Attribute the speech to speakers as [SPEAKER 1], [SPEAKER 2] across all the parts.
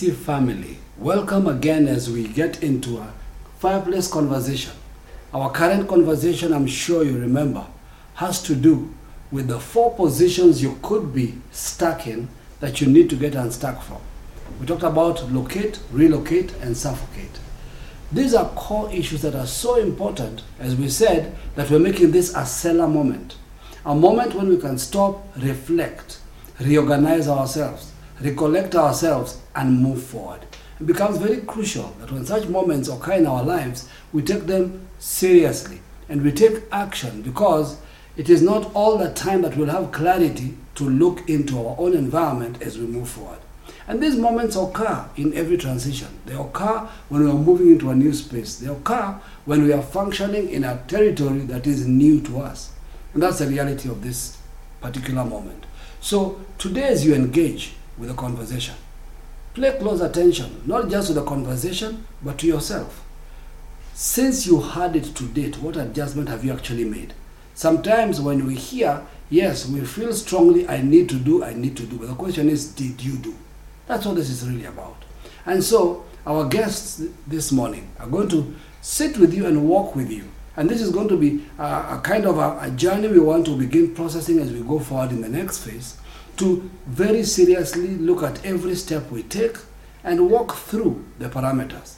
[SPEAKER 1] Family, welcome again as we get into a fireplace conversation. Our current conversation, I'm sure you remember, has to do with the four positions you could be stuck in that you need to get unstuck from. We talked about locate, relocate, and suffocate. These are core issues that are so important, as we said, that we're making this a Selah moment. A moment when we can stop, reflect, reorganize ourselves, recollect ourselves, and move forward. It becomes very crucial that when such moments occur in our lives, we take them seriously and we take action because it is not all the time that we'll have clarity to look into our own environment as we move forward. And these moments occur in every transition. They occur when we are moving into a new space. They occur when we are functioning in a territory that is new to us. And that's the reality of this particular moment. So today as you engage with the conversation, pay close attention, not just to the conversation, but to yourself. Since you heard it to date, what adjustment have you actually made? Sometimes when we hear, yes, we feel strongly, I need to do, I need to do. But the question is, did you do? That's what this is really about. And so, our guests this morning are going to sit with you and walk with you. And this is going to be a, a kind of a, a journey we want to begin processing as we go forward in the next phase to very seriously look at every step we take and walk through the parameters.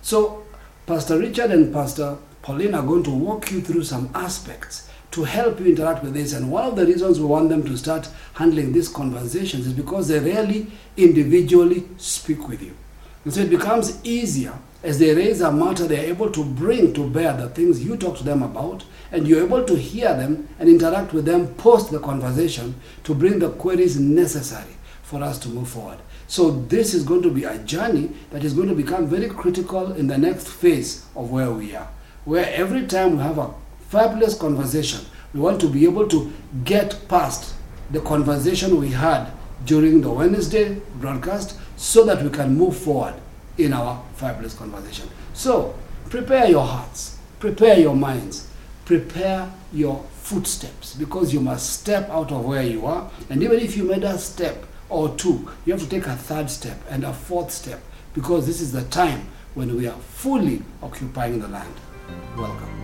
[SPEAKER 1] So, Pastor Richard and Pastor Pauline are going to walk you through some aspects to help you interact with this. And one of the reasons we want them to start handling these conversations is because they rarely individually speak with you. And so it becomes easier as they raise a matter, they're able to bring to bear the things you talk to them about, and you're able to hear them and interact with them post the conversation to bring the queries necessary for us to move forward. So this is going to be a journey that is going to become very critical in the next phase of where we are. Where every time we have a fabulous conversation, we want to be able to get past the conversation we had during the Wednesday broadcast so that we can move forward in our fabulous conversation. So prepare your hearts, prepare your minds, prepare your footsteps because you must step out of where you are. And even if you made a step or two, you have to take a third step and a fourth step because this is the time when we are fully occupying the land. Welcome.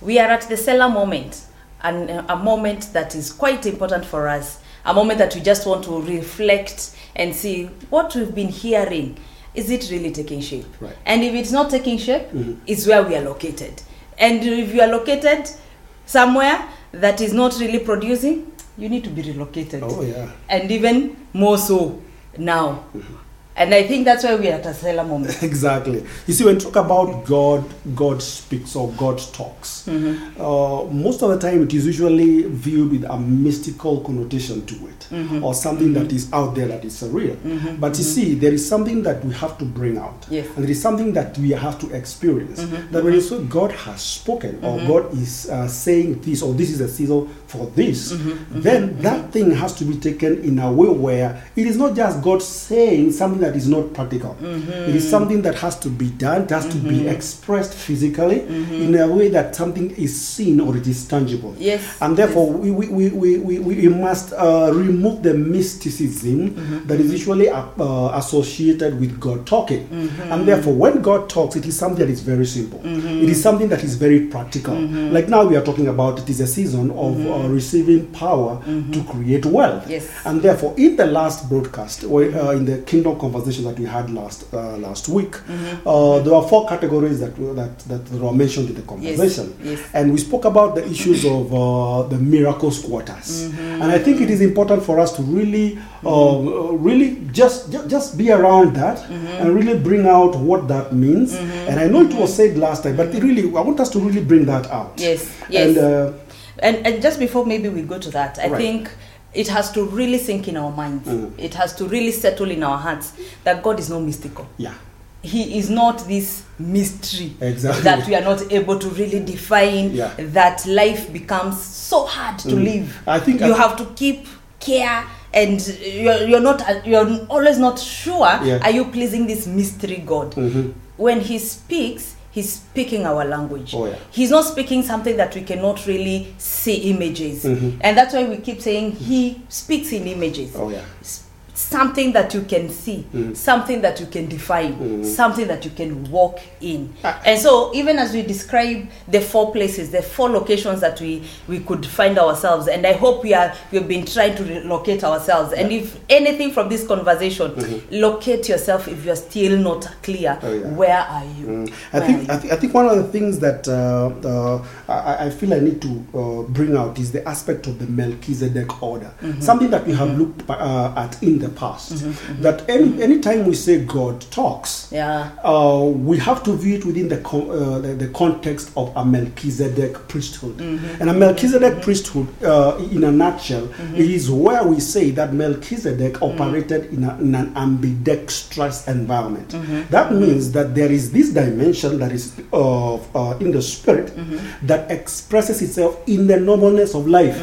[SPEAKER 2] We are at the Selah moment, and uh, a moment that is quite important for us. A moment that we just want to reflect and see what we've been hearing. Is it really taking shape?
[SPEAKER 1] Right.
[SPEAKER 2] And if it's not taking shape,
[SPEAKER 1] Mhm.
[SPEAKER 2] it's where we are located. And if you are located somewhere that is not really producing, you need to be relocated.
[SPEAKER 1] Oh, yeah.
[SPEAKER 2] And even more so now. And I think that's why we are at a Selah moment.
[SPEAKER 3] Exactly. You see, when you talk about God, God speaks or God talks,
[SPEAKER 2] Mm-hmm.
[SPEAKER 3] uh, most of the time it is usually viewed with a mystical connotation to it,
[SPEAKER 2] Mm-hmm.
[SPEAKER 3] or something that is out there that is surreal. But you see, there is something that we have to bring out,
[SPEAKER 2] Yes.
[SPEAKER 3] and there is something that we have to experience.
[SPEAKER 2] Mm-hmm.
[SPEAKER 3] That when you say God has spoken, or God is uh, saying this, or this is a season for this,
[SPEAKER 2] Mm-hmm.
[SPEAKER 3] then that thing has to be taken in a way where it is not just God saying something that is not practical.
[SPEAKER 2] Mm-hmm.
[SPEAKER 3] It is something that has to be done, it has to be expressed physically
[SPEAKER 2] Mm-hmm.
[SPEAKER 3] in a way that something is seen or it is tangible.
[SPEAKER 2] Yes.
[SPEAKER 3] And therefore, we, we, we, we, we, we must uh, remove the mysticism
[SPEAKER 2] Mm-hmm.
[SPEAKER 3] that is usually uh, uh, associated with God talking.
[SPEAKER 2] Mm-hmm.
[SPEAKER 3] And therefore, when God talks, it is something that is very simple.
[SPEAKER 2] Mm-hmm.
[SPEAKER 3] It is something that is very practical. Like now, we are talking about it is a season of uh, receiving power to create wealth.
[SPEAKER 2] Mm-hmm. Yes.
[SPEAKER 3] And therefore, in the last broadcast, where, uh, in the kingdom conversation that we had last uh, last week,
[SPEAKER 2] Mm-hmm.
[SPEAKER 3] uh, there were four categories that were- that that were mentioned in the conversation,
[SPEAKER 2] yes.
[SPEAKER 3] and we spoke about the issues of uh, the miracle squatters.
[SPEAKER 2] Mm-hmm.
[SPEAKER 3] And I think it is important for us to really, uh, really just, just just be around that
[SPEAKER 2] Mm-hmm.
[SPEAKER 3] and really bring out what that means. And I know it was said last time, but really, I want us to really bring that out.
[SPEAKER 2] Yes, yes.
[SPEAKER 3] And uh,
[SPEAKER 2] And, and just before maybe we go to that, I
[SPEAKER 3] Right.
[SPEAKER 2] think it has to really sink in our minds.
[SPEAKER 3] Mm.
[SPEAKER 2] It has to really settle in our hearts that God is not mystical.
[SPEAKER 3] yeah.
[SPEAKER 2] He is not this mystery
[SPEAKER 3] Exactly.
[SPEAKER 2] that we are not able to really define.
[SPEAKER 3] Yeah.
[SPEAKER 2] That life becomes so hard to
[SPEAKER 3] Mm.
[SPEAKER 2] live.
[SPEAKER 3] I think
[SPEAKER 2] you
[SPEAKER 3] I-
[SPEAKER 2] have to keep care, and you're, you're not you're always not sure.
[SPEAKER 3] Yeah.
[SPEAKER 2] Are you pleasing this mystery God?
[SPEAKER 3] Mhm.
[SPEAKER 2] When He speaks, he's speaking our language.
[SPEAKER 3] Oh, yeah.
[SPEAKER 2] He's not speaking something that we cannot really see images.
[SPEAKER 3] Mhm.
[SPEAKER 2] And that's why we keep saying he speaks in images.
[SPEAKER 3] Oh yeah.
[SPEAKER 2] Something that you can see,
[SPEAKER 3] Mm.
[SPEAKER 2] something that you can define,
[SPEAKER 3] Mm.
[SPEAKER 2] something that you can walk in.
[SPEAKER 3] Ah.
[SPEAKER 2] And so, even as we describe the four places, the four locations that we, we could find ourselves, and I hope we are we've been trying to locate ourselves. And if anything from this conversation, locate yourself if you're still not clear.
[SPEAKER 3] Mm-hmm. Oh, yeah.
[SPEAKER 2] Where are you?
[SPEAKER 3] Mm. I
[SPEAKER 2] Where
[SPEAKER 3] think
[SPEAKER 2] are
[SPEAKER 3] I,
[SPEAKER 2] you?
[SPEAKER 3] th- I think one of the things that uh, uh, I, I feel I need to uh, bring out is the aspect of the Melchizedek order,
[SPEAKER 2] Mm-hmm.
[SPEAKER 3] something that we have looked uh, at in the past. That any anytime we say God talks,
[SPEAKER 2] yeah.
[SPEAKER 3] uh, we have to view it within the, con- uh, the the context of a Melchizedek priesthood.
[SPEAKER 2] Mm-hmm.
[SPEAKER 3] And a Melchizedek priesthood, uh, in a nutshell, is where we say that Melchizedek
[SPEAKER 2] Mm-hmm.
[SPEAKER 3] operated in, a, in an ambidextrous environment.
[SPEAKER 2] Mm-hmm.
[SPEAKER 3] That means that there is this dimension that is of uh, in the spirit
[SPEAKER 2] Mm-hmm.
[SPEAKER 3] that expresses itself in the normalness of life.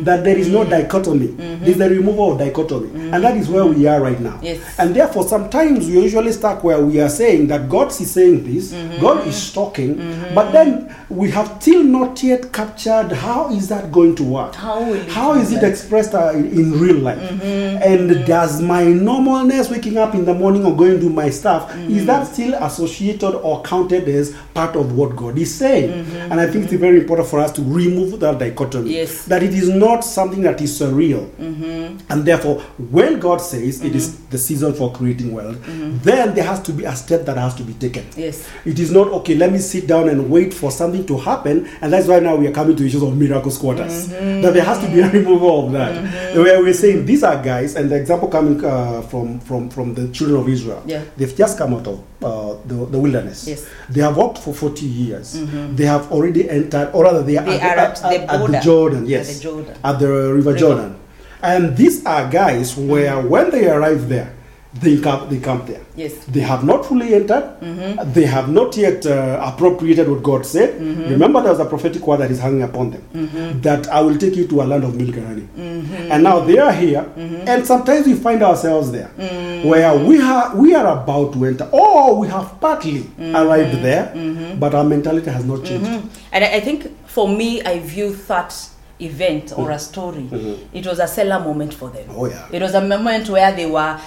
[SPEAKER 2] Mm-hmm.
[SPEAKER 3] That there is no dichotomy. There's the removal of dichotomy, and that is where we are right now.
[SPEAKER 2] Yes.
[SPEAKER 3] And therefore, sometimes we usually stuck where we are saying that God is saying this,
[SPEAKER 2] Mm-hmm.
[SPEAKER 3] God is talking, but then we have still not yet captured how is that going to work?
[SPEAKER 2] How
[SPEAKER 3] How is it expressed uh, in, in real life?
[SPEAKER 2] Mm-hmm.
[SPEAKER 3] And does my normalness, waking up in the morning or going to do my stuff,
[SPEAKER 2] Mm-hmm.
[SPEAKER 3] is that still associated or counted as part of what God is saying?
[SPEAKER 2] Mm-hmm.
[SPEAKER 3] And I think it's very important for us to remove that dichotomy.
[SPEAKER 2] Yes.
[SPEAKER 3] That it is not something that is surreal.
[SPEAKER 2] Mm-hmm.
[SPEAKER 3] And therefore, when God says it is the season for creating wealth, then there has to be a step that has to be taken.
[SPEAKER 2] Yes.
[SPEAKER 3] It is not okay, let me sit down and wait for something to happen. And that's why now we are coming to issues of miracle squatters. That there has to be a removal of that. Where we're saying these are guys, and the example coming uh, from, from, from the children of Israel,
[SPEAKER 2] Yeah.
[SPEAKER 3] they've just come out of uh, the, the wilderness.
[SPEAKER 2] Yes.
[SPEAKER 3] They have walked for 40 years. They have already entered, or rather, they are
[SPEAKER 2] They
[SPEAKER 3] at,
[SPEAKER 2] are at the border.
[SPEAKER 3] Jordan,
[SPEAKER 2] At
[SPEAKER 3] yes.
[SPEAKER 2] the Jordan.
[SPEAKER 3] At the River Jordan. And these are guys where when they arrive there, they camp, they camp there.
[SPEAKER 2] Yes.
[SPEAKER 3] They have not fully entered.
[SPEAKER 2] Mm-hmm.
[SPEAKER 3] They have not yet uh, appropriated what God said.
[SPEAKER 2] Mm-hmm.
[SPEAKER 3] Remember, there was a prophetic word that is hanging upon them that I will take you to a land of milk and honey.
[SPEAKER 2] Mm-hmm.
[SPEAKER 3] And now they are here, and sometimes we find ourselves there
[SPEAKER 2] Mm-hmm.
[SPEAKER 3] where we, are we are about to enter, or we have partly
[SPEAKER 2] Mm-hmm.
[SPEAKER 3] arrived there, but our mentality has not changed.
[SPEAKER 2] And I think for me, I view that event or a story, it was a Selah moment for them.
[SPEAKER 3] Mm-hmm. Oh, yeah.
[SPEAKER 2] It was a moment where they were,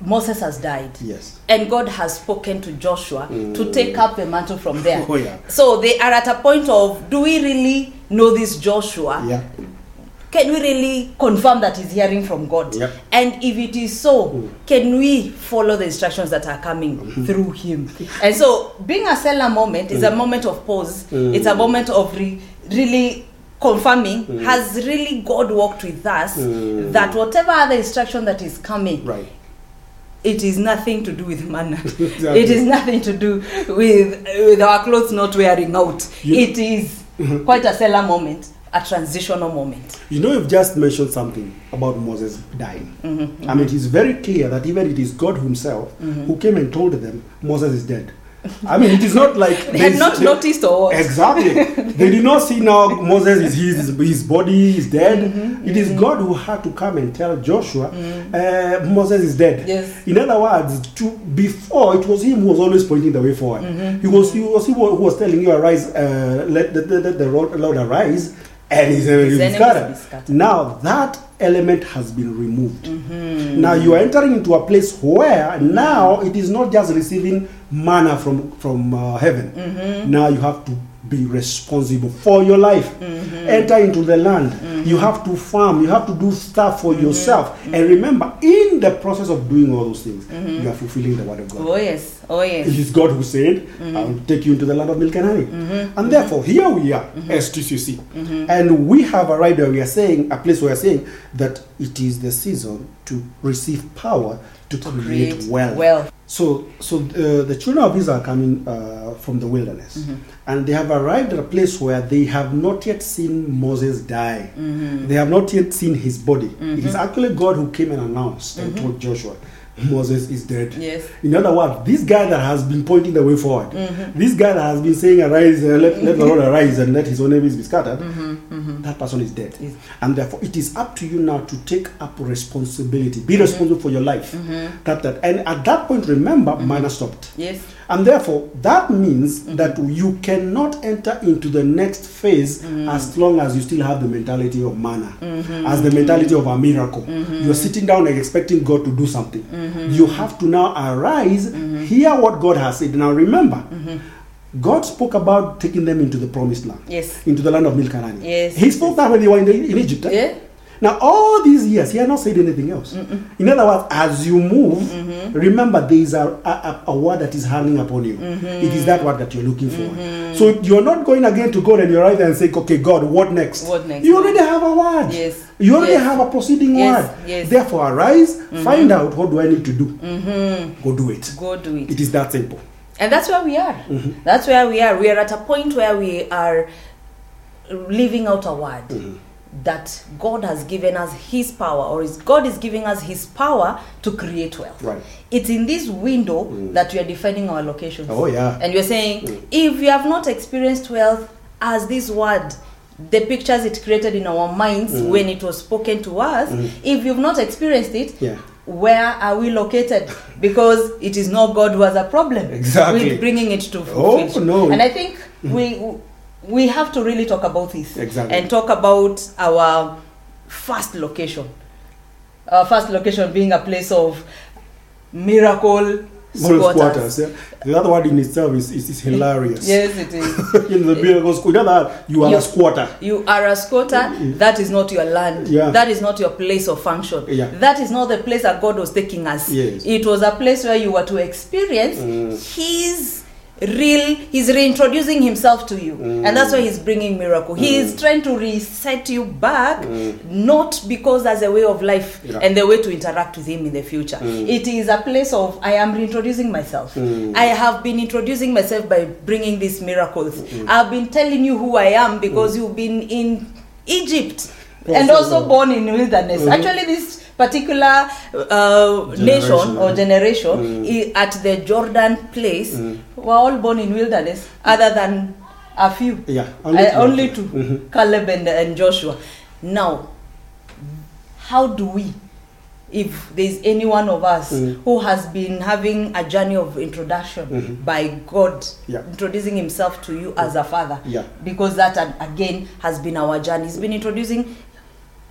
[SPEAKER 2] Moses has died.
[SPEAKER 3] Yes.
[SPEAKER 2] And God has spoken to Joshua to take up the mantle from there.
[SPEAKER 3] Oh, yeah.
[SPEAKER 2] So they are at a point of do we really know this Joshua?
[SPEAKER 3] Yeah.
[SPEAKER 2] Can we really confirm that he's hearing from God?
[SPEAKER 3] Yep.
[SPEAKER 2] And if it is so, can we follow the instructions that are coming
[SPEAKER 3] Mm-hmm.
[SPEAKER 2] through him? And so, being a Selah moment is a moment of pause.
[SPEAKER 3] Mm.
[SPEAKER 2] It's a moment of re- really confirming
[SPEAKER 3] Mm.
[SPEAKER 2] has really God worked with us that whatever other instruction that is coming,
[SPEAKER 3] Right.
[SPEAKER 2] it is nothing to do with manna.
[SPEAKER 3] Exactly.
[SPEAKER 2] It is nothing to do with with our clothes not wearing out.
[SPEAKER 3] You-
[SPEAKER 2] it is quite a Selah moment, a transitional moment.
[SPEAKER 3] You know, you've just mentioned something about Moses dying.
[SPEAKER 2] Mm-hmm,
[SPEAKER 3] I mean, it is very clear that even it is God Himself
[SPEAKER 2] Mm-hmm.
[SPEAKER 3] who came and told them Moses is dead. I mean, it is not like
[SPEAKER 2] They had not
[SPEAKER 3] they-
[SPEAKER 2] noticed or what?
[SPEAKER 3] Exactly. they did not see now Moses is his his body is dead.
[SPEAKER 2] Mm-hmm,
[SPEAKER 3] It is God who had to come and tell Joshua uh, Moses is dead.
[SPEAKER 2] Yes.
[SPEAKER 3] In other words, to before it was him who was always pointing the way forward.
[SPEAKER 2] Mm-hmm,
[SPEAKER 3] He was he was he who was telling you arise, uh, let, the the let the Lord arise, and his enemies
[SPEAKER 2] His enemies
[SPEAKER 3] scattered.
[SPEAKER 2] scattered.
[SPEAKER 3] Now that element has been removed.
[SPEAKER 2] Mm-hmm.
[SPEAKER 3] Now you are entering into a place where now it is not just receiving manna from from uh, heaven.
[SPEAKER 2] Mm-hmm.
[SPEAKER 3] Now you have to be responsible for your life.
[SPEAKER 2] Mm-hmm.
[SPEAKER 3] Enter into the land. You have to farm. You have to do stuff
[SPEAKER 2] Mm-hmm.
[SPEAKER 3] for yourself. And remember, in the process of doing all those things, you are fulfilling the word of God.
[SPEAKER 2] Oh yes, oh yes.
[SPEAKER 3] It is God who said,
[SPEAKER 2] Mm-hmm.
[SPEAKER 3] I will take you into the land of milk and honey. And therefore, here we are
[SPEAKER 2] Mm-hmm.
[SPEAKER 3] as TCC. And we have arrived where we are saying, a place where we are saying that it is the season to receive power to, create,
[SPEAKER 2] Create
[SPEAKER 3] wealth.
[SPEAKER 2] wealth.
[SPEAKER 3] So, so uh, the children of Israel are coming uh, from the wilderness,
[SPEAKER 2] Mm-hmm.
[SPEAKER 3] and they have arrived at a place where they have not yet seen Moses die. They have not yet seen his body. It is actually God who came and announced and told Joshua, Moses is dead.
[SPEAKER 2] Yes.
[SPEAKER 3] In other words, this guy that has been pointing the way forward, this guy that has been saying, "Arise, uh, let, let the Lord arise, and let His enemies be scattered," that person is dead.
[SPEAKER 2] Yes.
[SPEAKER 3] And therefore, it is up to you now to take up responsibility. Be responsible for your life. Mm-hmm. That, that, and at that point, remember, mm-hmm. manna stopped.
[SPEAKER 2] Yes.
[SPEAKER 3] And therefore, that means mm-hmm. that you cannot enter into the next phase as long as you still have the mentality of manna, as the mentality of a miracle. You're sitting down and expecting God to do something. You have to now arise, hear what God has said. Now, remember, God spoke about taking them into the promised land,
[SPEAKER 2] Yes.
[SPEAKER 3] into the land of milk and honey.
[SPEAKER 2] Yes.
[SPEAKER 3] He spoke that when they were in, the, in Egypt. eh?
[SPEAKER 2] Yeah.
[SPEAKER 3] Now, all these years, he had not said anything else. In other words, as you move,
[SPEAKER 2] Mm-hmm.
[SPEAKER 3] remember there is a, a, a- word that is hanging upon you.
[SPEAKER 2] Mm-hmm.
[SPEAKER 3] It is that word that you're looking for. So you're not going again to God and you're right there and saying, okay, God, what next?
[SPEAKER 2] What next?
[SPEAKER 3] You already have a word.
[SPEAKER 2] Yes.
[SPEAKER 3] You already
[SPEAKER 2] Yes.
[SPEAKER 3] have a proceeding
[SPEAKER 2] Yes.
[SPEAKER 3] word.
[SPEAKER 2] Yes. Mm-hmm.
[SPEAKER 3] Therefore, arise, find out what do I need to do. Go do it.
[SPEAKER 2] Go do it.
[SPEAKER 3] It is that simple.
[SPEAKER 2] And that's where we are.
[SPEAKER 3] Mm-hmm.
[SPEAKER 2] That's where we are. We are at a point where we are living out a word
[SPEAKER 3] Mm-hmm.
[SPEAKER 2] that God has given us His power, or is God is giving us His power to create wealth.
[SPEAKER 3] Right.
[SPEAKER 2] It's in this window that we are defining our locations.
[SPEAKER 3] Oh, yeah.
[SPEAKER 2] And you're saying, if you have not experienced wealth as this word, the pictures it created in our minds
[SPEAKER 3] Mm.
[SPEAKER 2] when it was spoken to us, if you've not experienced it,
[SPEAKER 3] Yeah.
[SPEAKER 2] Where are we located? Because it is not God who has a problem
[SPEAKER 3] Exactly.
[SPEAKER 2] with bringing it to fruition.
[SPEAKER 3] Oh,
[SPEAKER 2] fruition.
[SPEAKER 3] no.
[SPEAKER 2] And I think mm. we we have to really talk about this
[SPEAKER 3] Exactly.
[SPEAKER 2] and talk about our first location. Our first location being a place of miracle
[SPEAKER 3] Of
[SPEAKER 2] squatters.
[SPEAKER 3] squatters. Yeah. The other word in itself is, is, is hilarious.
[SPEAKER 2] Yes, it is.
[SPEAKER 3] in the miracle school. The other, you are
[SPEAKER 2] You-
[SPEAKER 3] a squatter.
[SPEAKER 2] You are a squatter. That is not your land.
[SPEAKER 3] Yeah.
[SPEAKER 2] That is not your place of function.
[SPEAKER 3] Yeah.
[SPEAKER 2] That is not the place that God was taking us.
[SPEAKER 3] Yes.
[SPEAKER 2] It was a place where you were to experience
[SPEAKER 3] Mm.
[SPEAKER 2] His real. He's reintroducing Himself to you, mm. and that's why He's bringing miracle. He
[SPEAKER 3] Mm.
[SPEAKER 2] is trying to reset you back, mm. not because as a way of life
[SPEAKER 3] Yeah.
[SPEAKER 2] and the way to interact with Him in the future. Mm. It is a place of I am reintroducing myself. I have been introducing myself by bringing these miracles. I've been telling you who I am because you've been in Egypt and
[SPEAKER 3] Also,
[SPEAKER 2] born in wilderness. Actually, this particular uh, nation or generation i- at the Jordan place were all born in wilderness, other than a few.
[SPEAKER 3] Yeah,
[SPEAKER 2] Only,
[SPEAKER 3] two.
[SPEAKER 2] only 2
[SPEAKER 3] Mhm.
[SPEAKER 2] Caleb and, and Joshua. Now, how do we, if there's any one of us
[SPEAKER 3] Mm.
[SPEAKER 2] who has been having a journey of introduction
[SPEAKER 3] Mhm.
[SPEAKER 2] by God,
[SPEAKER 3] Yeah.
[SPEAKER 2] introducing Himself to you as a father,
[SPEAKER 3] Yeah.
[SPEAKER 2] because that uh, again has been our journey. He's been introducing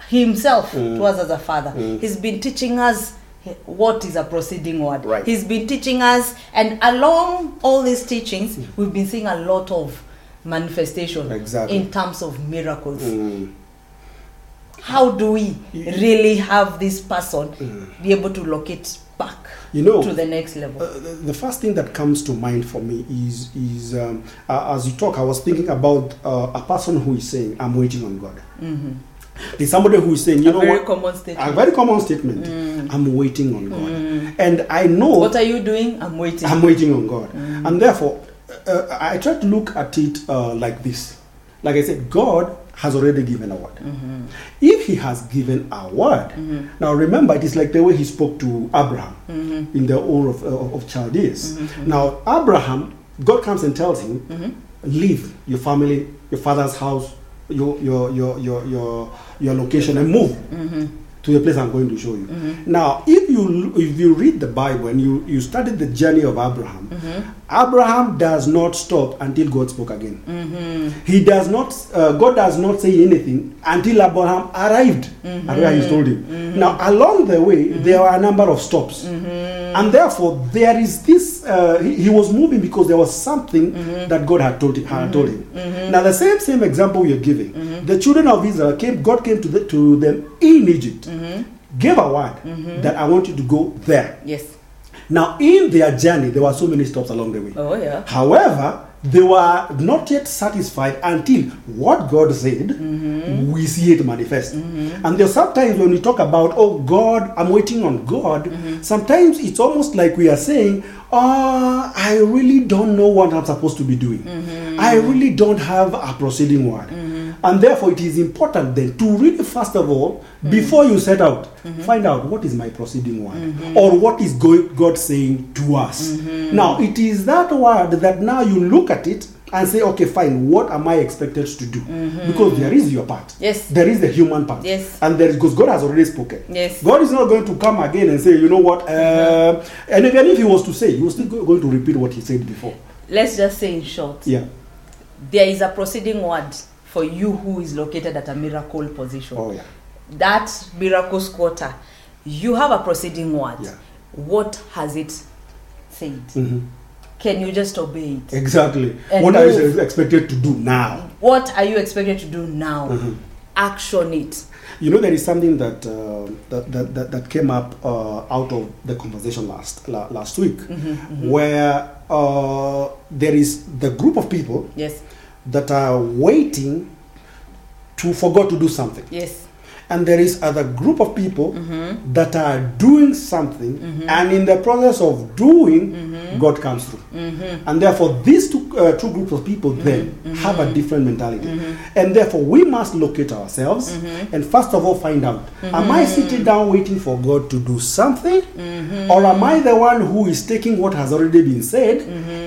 [SPEAKER 2] Himself
[SPEAKER 3] Mm.
[SPEAKER 2] to us as a father.
[SPEAKER 3] Mm.
[SPEAKER 2] He's been teaching us what is a proceeding word.
[SPEAKER 3] Right.
[SPEAKER 2] He's been teaching us, and along all these teachings,
[SPEAKER 3] Mm.
[SPEAKER 2] we've been seeing a lot of manifestation
[SPEAKER 3] Exactly.
[SPEAKER 2] in terms of miracles.
[SPEAKER 3] Mm.
[SPEAKER 2] How do we really have this person
[SPEAKER 3] Mm.
[SPEAKER 2] be able to locate back
[SPEAKER 3] You know,
[SPEAKER 2] to the next level?
[SPEAKER 3] Uh, the- the first thing that comes to mind for me is is um, uh, as you talk, I was thinking about uh, a person who is saying, "I'm waiting on God."
[SPEAKER 2] Mhm.
[SPEAKER 3] There's somebody who is saying, "You
[SPEAKER 2] a
[SPEAKER 3] know
[SPEAKER 2] very
[SPEAKER 3] what?"
[SPEAKER 2] common
[SPEAKER 3] A very common statement.
[SPEAKER 2] Mm.
[SPEAKER 3] I'm waiting on God,
[SPEAKER 2] Mm.
[SPEAKER 3] and I know
[SPEAKER 2] What are you doing? I'm waiting.
[SPEAKER 3] I'm waiting on God,
[SPEAKER 2] Mm.
[SPEAKER 3] and therefore, uh, I try to look at it uh, like this. Like I said, God has already given a word.
[SPEAKER 2] Mhm.
[SPEAKER 3] If He has given a word,
[SPEAKER 2] Mhm.
[SPEAKER 3] now remember, it is like the way He spoke to Abraham.
[SPEAKER 2] Mhm.
[SPEAKER 3] in the Ur of, of, of Chaldees.
[SPEAKER 2] Mhm.
[SPEAKER 3] Now, Abraham, God comes and tells him,
[SPEAKER 2] Mhm.
[SPEAKER 3] leave your family, your father's house, your, your, your, your, your, your location, and move
[SPEAKER 2] Mhm.
[SPEAKER 3] to the place I'm going to show you.
[SPEAKER 2] Mhm.
[SPEAKER 3] Now, if you if you read the Bible and you, you study the journey of Abraham,
[SPEAKER 2] Mhm.
[SPEAKER 3] Abraham does not stop until God spoke again.
[SPEAKER 2] Mhm.
[SPEAKER 3] He does not, uh, God does not say anything until Abraham arrived
[SPEAKER 2] Mhm.
[SPEAKER 3] at where He told him.
[SPEAKER 2] Mhm.
[SPEAKER 3] Now, along the way, there were a number of stops. And therefore, there is this. Uh, he, he was moving because there was something that God had told him. Had told him. Now, the same same example you're giving.
[SPEAKER 2] Mhm.
[SPEAKER 3] The children of Israel came. God came to the, to them in Egypt, gave a word that I want you to go there.
[SPEAKER 2] Yes.
[SPEAKER 3] Now, in their journey, there were so many stops along the way.
[SPEAKER 2] Oh yeah.
[SPEAKER 3] However, they were not yet satisfied until what God said,
[SPEAKER 2] Mhm.
[SPEAKER 3] we see it manifest.
[SPEAKER 2] Mhm.
[SPEAKER 3] And there's sometimes when we talk about, oh God, I'm waiting on God, sometimes it's almost like we are saying, oh, I really don't know what I'm supposed to be doing. I really don't have a proceeding word. And therefore, it is important then to really, first of all, before you set out, find out what is my proceeding word or what is God saying to us. Now, it is that word that now you look at it and say, okay, fine, what am I expected to do? Because there is your part.
[SPEAKER 2] Mm-hmm. Yes.
[SPEAKER 3] There is the human part.
[SPEAKER 2] Yes.
[SPEAKER 3] And there is, because God has already spoken.
[SPEAKER 2] Yes.
[SPEAKER 3] God is not going to come again and say, you know what? Uh, and even if he was to say, he was still going to repeat what he said before.
[SPEAKER 2] Let's just say in short,
[SPEAKER 3] Yeah.
[SPEAKER 2] there is a proceeding word for you who is located at a miracle position.
[SPEAKER 3] Oh, yeah.
[SPEAKER 2] That miracle squatter, you have a proceeding word.
[SPEAKER 3] Yeah.
[SPEAKER 2] What has it said?
[SPEAKER 3] Mhm.
[SPEAKER 2] Can you just obey it?
[SPEAKER 3] Exactly.
[SPEAKER 2] And
[SPEAKER 3] what are you expected to do now?
[SPEAKER 2] What are you expected to do now?
[SPEAKER 3] Mhm.
[SPEAKER 2] Action it.
[SPEAKER 3] You know, there is something that uh, that, that, that that came up uh, out of the conversation last la- last week,
[SPEAKER 2] Mm-hmm,
[SPEAKER 3] where uh, there is the group of people
[SPEAKER 2] Yes.
[SPEAKER 3] That are waiting to forgot to do something,
[SPEAKER 2] Yes.
[SPEAKER 3] and there is other group of people
[SPEAKER 2] Mm-hmm.
[SPEAKER 3] that are doing something, and in the process of doing,
[SPEAKER 2] Mm-hmm.
[SPEAKER 3] God comes through, and therefore these two uh, two groups of people mm-hmm. then mm-hmm. have a different mentality, mm-hmm. and therefore we must locate ourselves and first of all find out: Am I sitting down waiting for God to do something, or am I the one who is taking what has already been said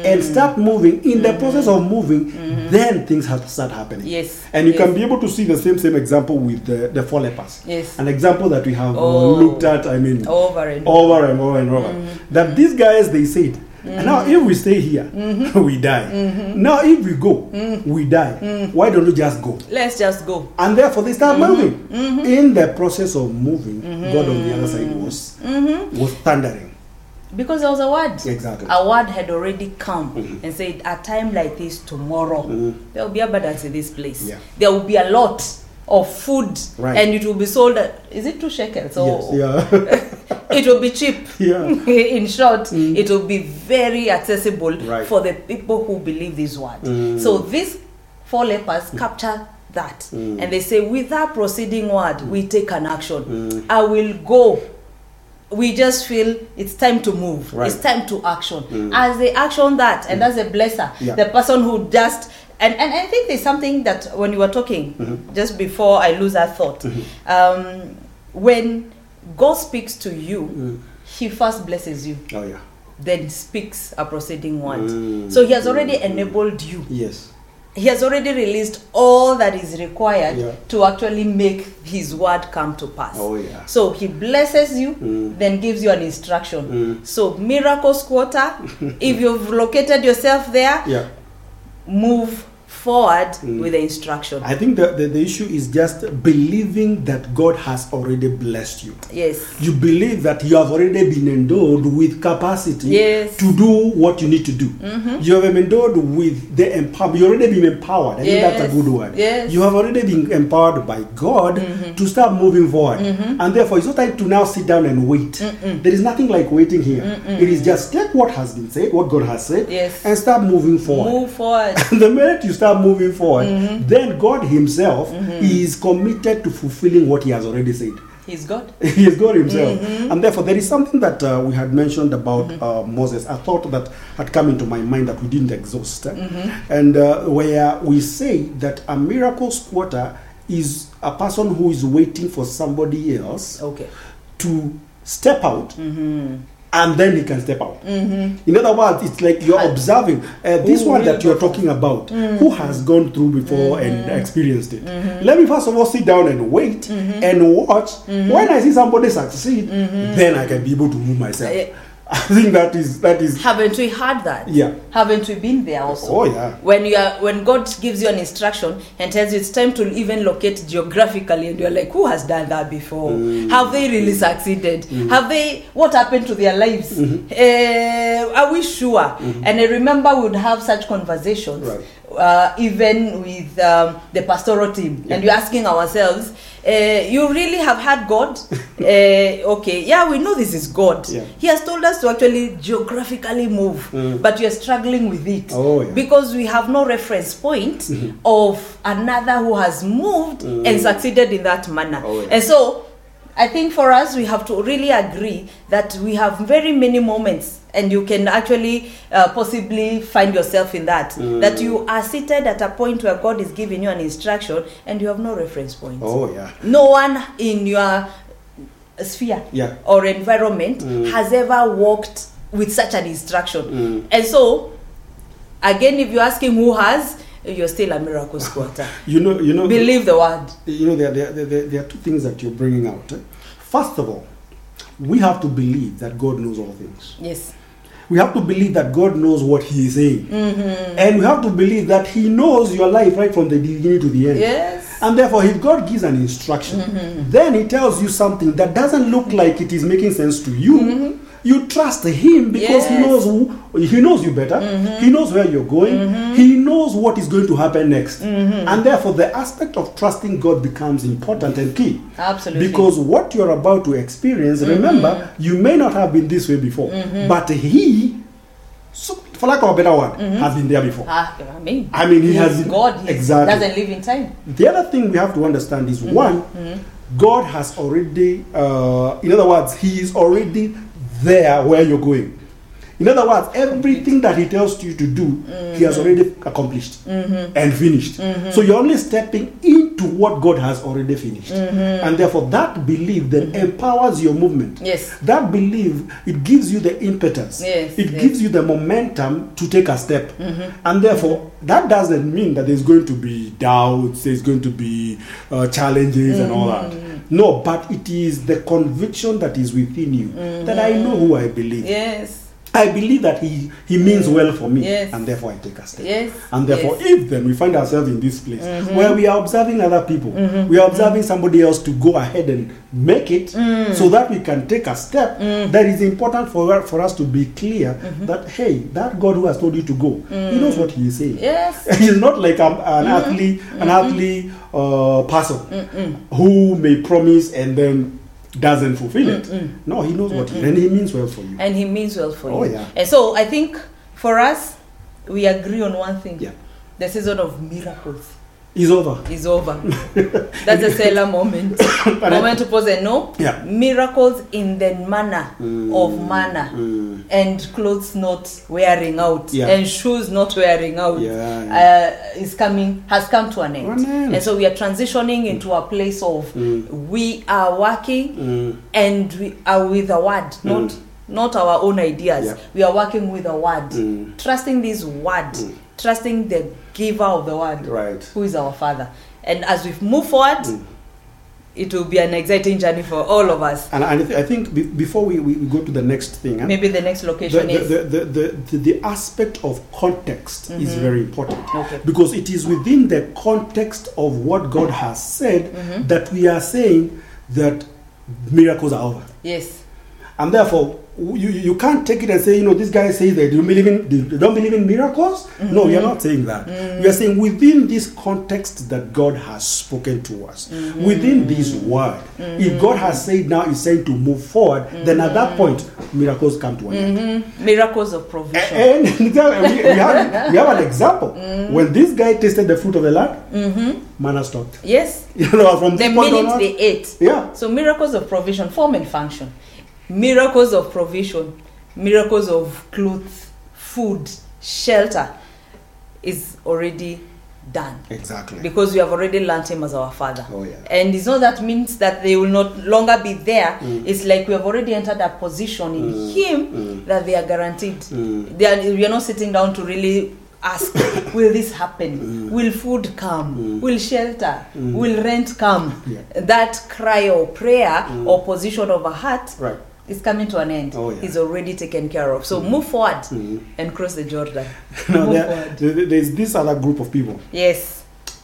[SPEAKER 3] and start moving? In the process of moving, then things have to start happening.
[SPEAKER 2] Yes.
[SPEAKER 3] And you
[SPEAKER 2] Yes.
[SPEAKER 3] can be able to see the same same example with the, the four lepers.
[SPEAKER 2] Yes.
[SPEAKER 3] An example that we have
[SPEAKER 2] Oh.
[SPEAKER 3] looked at, I mean,
[SPEAKER 2] Over and
[SPEAKER 3] over and over and over.
[SPEAKER 2] Mm-hmm.
[SPEAKER 3] That these guys, they said, and now if we stay here,
[SPEAKER 2] Mm-hmm.
[SPEAKER 3] we die. Now if we go, we die. Why don't we just go?
[SPEAKER 2] Let's just go.
[SPEAKER 3] And therefore they start
[SPEAKER 2] Mm-hmm.
[SPEAKER 3] moving. In the process of moving, God on the other side was
[SPEAKER 2] Mm-hmm.
[SPEAKER 3] was thundering.
[SPEAKER 2] Because there was a word.
[SPEAKER 3] Exactly.
[SPEAKER 2] A word had already come
[SPEAKER 3] Mhm.
[SPEAKER 2] and said, a time like this tomorrow,
[SPEAKER 3] Mhm.
[SPEAKER 2] there will be abundance in this place.
[SPEAKER 3] Yeah.
[SPEAKER 2] There will be a lot of food
[SPEAKER 3] Right.
[SPEAKER 2] and it will be sold at, is it two shekels? Or
[SPEAKER 3] Yes, yeah.
[SPEAKER 2] it will be cheap.
[SPEAKER 3] Yeah.
[SPEAKER 2] in short,
[SPEAKER 3] Mm.
[SPEAKER 2] it will be very accessible
[SPEAKER 3] Right.
[SPEAKER 2] for the people who believe this word.
[SPEAKER 3] Mm.
[SPEAKER 2] So these four lepers capture that
[SPEAKER 3] Mm.
[SPEAKER 2] and they say, with that proceeding word, we take an action.
[SPEAKER 3] Mm.
[SPEAKER 2] I will go. We just feel it's time to move.
[SPEAKER 3] Right.
[SPEAKER 2] It's time to action.
[SPEAKER 3] Mm.
[SPEAKER 2] As they action that, and that's a blesser,
[SPEAKER 3] Yeah.
[SPEAKER 2] the person who just and, and I think there's something that when you were talking,
[SPEAKER 3] Mhm.
[SPEAKER 2] just before I lose that thought,
[SPEAKER 3] Mhm.
[SPEAKER 2] um, when God speaks to you,
[SPEAKER 3] Mm.
[SPEAKER 2] He first blesses you,
[SPEAKER 3] Oh yeah.
[SPEAKER 2] then speaks a proceeding word.
[SPEAKER 3] Mm.
[SPEAKER 2] So He has already
[SPEAKER 3] Mm.
[SPEAKER 2] enabled you.
[SPEAKER 3] Yes.
[SPEAKER 2] He has already released all that is required
[SPEAKER 3] Yeah.
[SPEAKER 2] to actually make His word come to pass.
[SPEAKER 3] Oh yeah.
[SPEAKER 2] So He blesses you,
[SPEAKER 3] Mm.
[SPEAKER 2] then gives you an instruction.
[SPEAKER 3] Mm.
[SPEAKER 2] So, miracle squatter, if you've located yourself there,
[SPEAKER 3] Yeah.
[SPEAKER 2] move forward
[SPEAKER 3] Mm.
[SPEAKER 2] with the instruction.
[SPEAKER 3] I think that the, the issue is just believing that God has already blessed you.
[SPEAKER 2] yes.
[SPEAKER 3] You believe that you have already been endowed with capacity
[SPEAKER 2] Yes.
[SPEAKER 3] to do what you need to do.
[SPEAKER 2] Mhm.
[SPEAKER 3] You have been endowed with the empower. You already been empowered. I think that's a good word.
[SPEAKER 2] Yes.
[SPEAKER 3] You have already been empowered by God
[SPEAKER 2] Mhm.
[SPEAKER 3] to start moving forward.
[SPEAKER 2] Mhm.
[SPEAKER 3] And therefore, it's not time to now sit down and wait. There is nothing like waiting here. It is just take what has been said, what God has said,
[SPEAKER 2] Yes.
[SPEAKER 3] and start moving forward.
[SPEAKER 2] Move forward.
[SPEAKER 3] the minute you start moving forward,
[SPEAKER 2] Mhm.
[SPEAKER 3] then God Himself
[SPEAKER 2] Mhm.
[SPEAKER 3] is committed to fulfilling what He has already said.
[SPEAKER 2] He's God.
[SPEAKER 3] He's God Himself.
[SPEAKER 2] Mhm.
[SPEAKER 3] And therefore, there is something that uh, we had mentioned about uh, Moses. A thought that had come into my mind that we didn't exhaust. eh?
[SPEAKER 2] Mhm.
[SPEAKER 3] And uh, where we say that a miracle squatter is a person who is waiting for somebody else
[SPEAKER 2] Okay.
[SPEAKER 3] to step out
[SPEAKER 2] Mm-hmm.
[SPEAKER 3] And then he can step out.
[SPEAKER 2] Mm-hmm.
[SPEAKER 3] In other words, it's like you're observing uh, this
[SPEAKER 2] Who
[SPEAKER 3] one that you're talking about,
[SPEAKER 2] Mm.
[SPEAKER 3] who has gone through before
[SPEAKER 2] Mhm.
[SPEAKER 3] and experienced it.
[SPEAKER 2] Mhm.
[SPEAKER 3] Let me first of all sit down and wait
[SPEAKER 2] Mhm.
[SPEAKER 3] and watch.
[SPEAKER 2] Mhm.
[SPEAKER 3] When I see somebody succeed, then I can be able to move myself.
[SPEAKER 2] Eh,
[SPEAKER 3] I think that is that is
[SPEAKER 2] Haven't we heard that?
[SPEAKER 3] yeah.
[SPEAKER 2] Haven't we been there also?
[SPEAKER 3] Oh yeah.
[SPEAKER 2] When you are when God gives you an instruction and tells you it's time to even locate geographically, and you're like, who has done that before?
[SPEAKER 3] Mm.
[SPEAKER 2] Have they really succeeded?
[SPEAKER 3] Mm.
[SPEAKER 2] Have they? What happened to their lives?
[SPEAKER 3] Mhm.
[SPEAKER 2] Eh, are we sure?
[SPEAKER 3] Mhm.
[SPEAKER 2] And I remember we would have such conversations,
[SPEAKER 3] Right.
[SPEAKER 2] Uh, even with um, the pastoral team, and
[SPEAKER 3] Yeah.
[SPEAKER 2] we're asking ourselves, uh, "You really have had God? uh, okay, yeah, we know this is God.
[SPEAKER 3] Yeah.
[SPEAKER 2] He has told us to actually geographically move,
[SPEAKER 3] Mm.
[SPEAKER 2] but we are struggling with it
[SPEAKER 3] Oh yeah.
[SPEAKER 2] because we have no reference point
[SPEAKER 3] Mhm.
[SPEAKER 2] of another who has moved
[SPEAKER 3] Mm.
[SPEAKER 2] and succeeded in that manner.
[SPEAKER 3] Oh.
[SPEAKER 2] And so, I think for us, we have to really agree that we have very many moments, and you can actually uh, possibly find yourself in that.
[SPEAKER 3] Mm.
[SPEAKER 2] That you are seated at a point where God is giving you an instruction and you have no reference point.
[SPEAKER 3] Oh yeah.
[SPEAKER 2] No one in your sphere
[SPEAKER 3] Yeah.
[SPEAKER 2] or environment
[SPEAKER 3] Mm.
[SPEAKER 2] has ever walked with such an instruction.
[SPEAKER 3] Mm.
[SPEAKER 2] And so, Again, if you're asking who has, you're still a miracle squatter.
[SPEAKER 3] You know, you know,
[SPEAKER 2] Believe the word.
[SPEAKER 3] you know, there, there, there, there are two things that you're bringing out. eh. First of all, we have to believe that God knows all things.
[SPEAKER 2] Yes.
[SPEAKER 3] We have to believe that God knows what He is saying.
[SPEAKER 2] Mm-hmm.
[SPEAKER 3] And we have to believe that He knows your life right from the beginning to the end.
[SPEAKER 2] Yes.
[SPEAKER 3] And therefore, if God gives an instruction, then He tells you something that doesn't look like it is making sense to you. You trust Him because He knows who, He knows you better. Mm-hmm. He knows where you're going. Mm-hmm. He knows what is going to happen next. Mm-hmm. And therefore, the aspect of trusting God becomes important and key.
[SPEAKER 2] Absolutely.
[SPEAKER 3] Because what you're about to experience, remember, you may not have been this way before, but He, so, for lack of a better word, has been there before.
[SPEAKER 2] Ah, I mean,
[SPEAKER 3] I mean, he
[SPEAKER 2] he's
[SPEAKER 3] has
[SPEAKER 2] God. He
[SPEAKER 3] exactly.
[SPEAKER 2] doesn't live in time.
[SPEAKER 3] The other thing we have to understand is one, God has already, uh, in other words, He is already there where you're going. In other words, everything that He tells you to do, He has mm-hmm. already accomplished mm-hmm. and finished. Mm-hmm. So you're only stepping into what God has already finished. And therefore, that belief then empowers your movement.
[SPEAKER 2] Yes.
[SPEAKER 3] That belief, it gives you the impetus.
[SPEAKER 2] Yes,
[SPEAKER 3] it
[SPEAKER 2] yes.
[SPEAKER 3] gives you the momentum to take a step. And therefore, that doesn't mean that there's going to be doubts, there's going to be uh, challenges and all that. No, but it is the conviction that is within you that I know who I believe.
[SPEAKER 2] Yes.
[SPEAKER 3] I believe that he, he means well for me,
[SPEAKER 2] Yes.
[SPEAKER 3] and therefore I take a step.
[SPEAKER 2] Yes.
[SPEAKER 3] And therefore,
[SPEAKER 2] Yes.
[SPEAKER 3] if then we find ourselves in this place mm-hmm. where we are observing other people, mm-hmm. we are observing somebody else to go ahead and make it mm. so that we can take a step, mm. that is important for, for us to be clear mm-hmm. that, hey, that God who has told you to go, he knows mm. what he is saying.
[SPEAKER 2] Yes.
[SPEAKER 3] He's not like um, an athlete, an athlete uh, person who may promise and then doesn't fulfill it. Mm, mm. No, he knows mm, what he and he means well for you.
[SPEAKER 2] And He means well for
[SPEAKER 3] Oh,
[SPEAKER 2] you.
[SPEAKER 3] yeah.
[SPEAKER 2] And so I think for us, we agree on one thing.
[SPEAKER 3] Yeah.
[SPEAKER 2] The season of miracles
[SPEAKER 3] He's over.
[SPEAKER 2] is over. That's a Selah moment. moment to pause and know.
[SPEAKER 3] Yeah.
[SPEAKER 2] Miracles in the manner
[SPEAKER 3] Mm.
[SPEAKER 2] of manna.
[SPEAKER 3] Mm.
[SPEAKER 2] And clothes not wearing out
[SPEAKER 3] Yeah.
[SPEAKER 2] and shoes not wearing out
[SPEAKER 3] Yeah,
[SPEAKER 2] uh, is coming has come to an end.
[SPEAKER 3] An end.
[SPEAKER 2] and so we are transitioning into a place of
[SPEAKER 3] Mm.
[SPEAKER 2] we are working
[SPEAKER 3] Mm.
[SPEAKER 2] and we are with a word not
[SPEAKER 3] Mm.
[SPEAKER 2] not our own ideas
[SPEAKER 3] Yeah.
[SPEAKER 2] we are working with a word
[SPEAKER 3] Mm.
[SPEAKER 2] trusting this word. Trusting the giver of the word
[SPEAKER 3] Right.
[SPEAKER 2] who is our father and as we move forward
[SPEAKER 3] Mm.
[SPEAKER 2] it will be an exciting journey for all of us
[SPEAKER 3] And I, th- I think be- before we, we, go to the next thing, eh,
[SPEAKER 2] maybe the next location
[SPEAKER 3] the,
[SPEAKER 2] is
[SPEAKER 3] the, the, the, the, the aspect of context is
[SPEAKER 2] Mhm.
[SPEAKER 3] very important.
[SPEAKER 2] okay
[SPEAKER 3] Because it is within the context of what God has said
[SPEAKER 2] Mhm.
[SPEAKER 3] that we are saying that miracles are over.
[SPEAKER 2] yes
[SPEAKER 3] And therefore, you, you can't take it and say, you know, this guy says they don't believe in they don't believe in miracles. No, we are not saying that. Mm-hmm. We are saying within this context that God has spoken to us, mm-hmm. within this word, if mm-hmm. God has said now is saying to move forward, then at that point miracles come to an end.
[SPEAKER 2] Mhm. miracles of provision
[SPEAKER 3] And we, we, have, we have an example. When this guy tasted the fruit of the land, manna stopped.
[SPEAKER 2] yes
[SPEAKER 3] You know, from
[SPEAKER 2] the minute
[SPEAKER 3] onward,
[SPEAKER 2] they ate
[SPEAKER 3] yeah.
[SPEAKER 2] So miracles of provision, form and function. Miracles of provision, miracles of clothes, food, shelter is already done
[SPEAKER 3] Exactly.
[SPEAKER 2] because we have already learned him as our father.
[SPEAKER 3] Oh yeah.
[SPEAKER 2] And it's not that means that they will not longer be there.
[SPEAKER 3] Mm.
[SPEAKER 2] It's like we have already entered a position in
[SPEAKER 3] Mm,
[SPEAKER 2] him
[SPEAKER 3] mm.
[SPEAKER 2] that they are guaranteed.
[SPEAKER 3] Mm.
[SPEAKER 2] They are, we are not sitting down to really ask, will this happen?
[SPEAKER 3] Mm.
[SPEAKER 2] Will food come?
[SPEAKER 3] Mm.
[SPEAKER 2] Will shelter? Will rent come?
[SPEAKER 3] Yeah.
[SPEAKER 2] That cry or prayer or position of a heart
[SPEAKER 3] Right.
[SPEAKER 2] Is coming to an end.
[SPEAKER 3] Oh, yeah.
[SPEAKER 2] Is already taken care of. So move forward
[SPEAKER 3] Mm.
[SPEAKER 2] and cross the Jordan.
[SPEAKER 3] Now,
[SPEAKER 2] Move
[SPEAKER 3] there,
[SPEAKER 2] forward.
[SPEAKER 3] there- there's this other group of people,
[SPEAKER 2] Yes.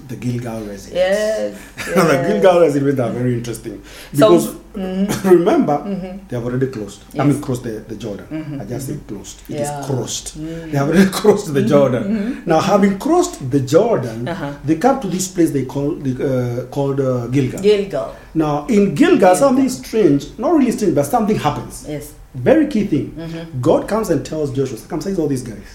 [SPEAKER 3] The Gilgal residents.
[SPEAKER 2] Yes.
[SPEAKER 3] the. Gilgal residents are very interesting
[SPEAKER 2] So-
[SPEAKER 3] because
[SPEAKER 2] Mhm.
[SPEAKER 3] remember
[SPEAKER 2] Mhm.
[SPEAKER 3] they have already closed. I mean, crossed the, the Jordan.
[SPEAKER 2] Mhm,
[SPEAKER 3] I just said closed. It is
[SPEAKER 2] Yeah.
[SPEAKER 3] crossed.
[SPEAKER 2] Mhm.
[SPEAKER 3] They have already crossed the Jordan.
[SPEAKER 2] Mhm.
[SPEAKER 3] Now, having crossed the Jordan,
[SPEAKER 2] Uh-huh.
[SPEAKER 3] they come to this place they call the, uh, called uh, Gilgal.
[SPEAKER 2] Gilgal.
[SPEAKER 3] now, in Gilgal,
[SPEAKER 2] Gilgal.
[SPEAKER 3] something strange, not really strange, but something happens.
[SPEAKER 2] Yes.
[SPEAKER 3] Very key thing.
[SPEAKER 2] Mhm.
[SPEAKER 3] God comes and tells Joshua, circumcise all these guys.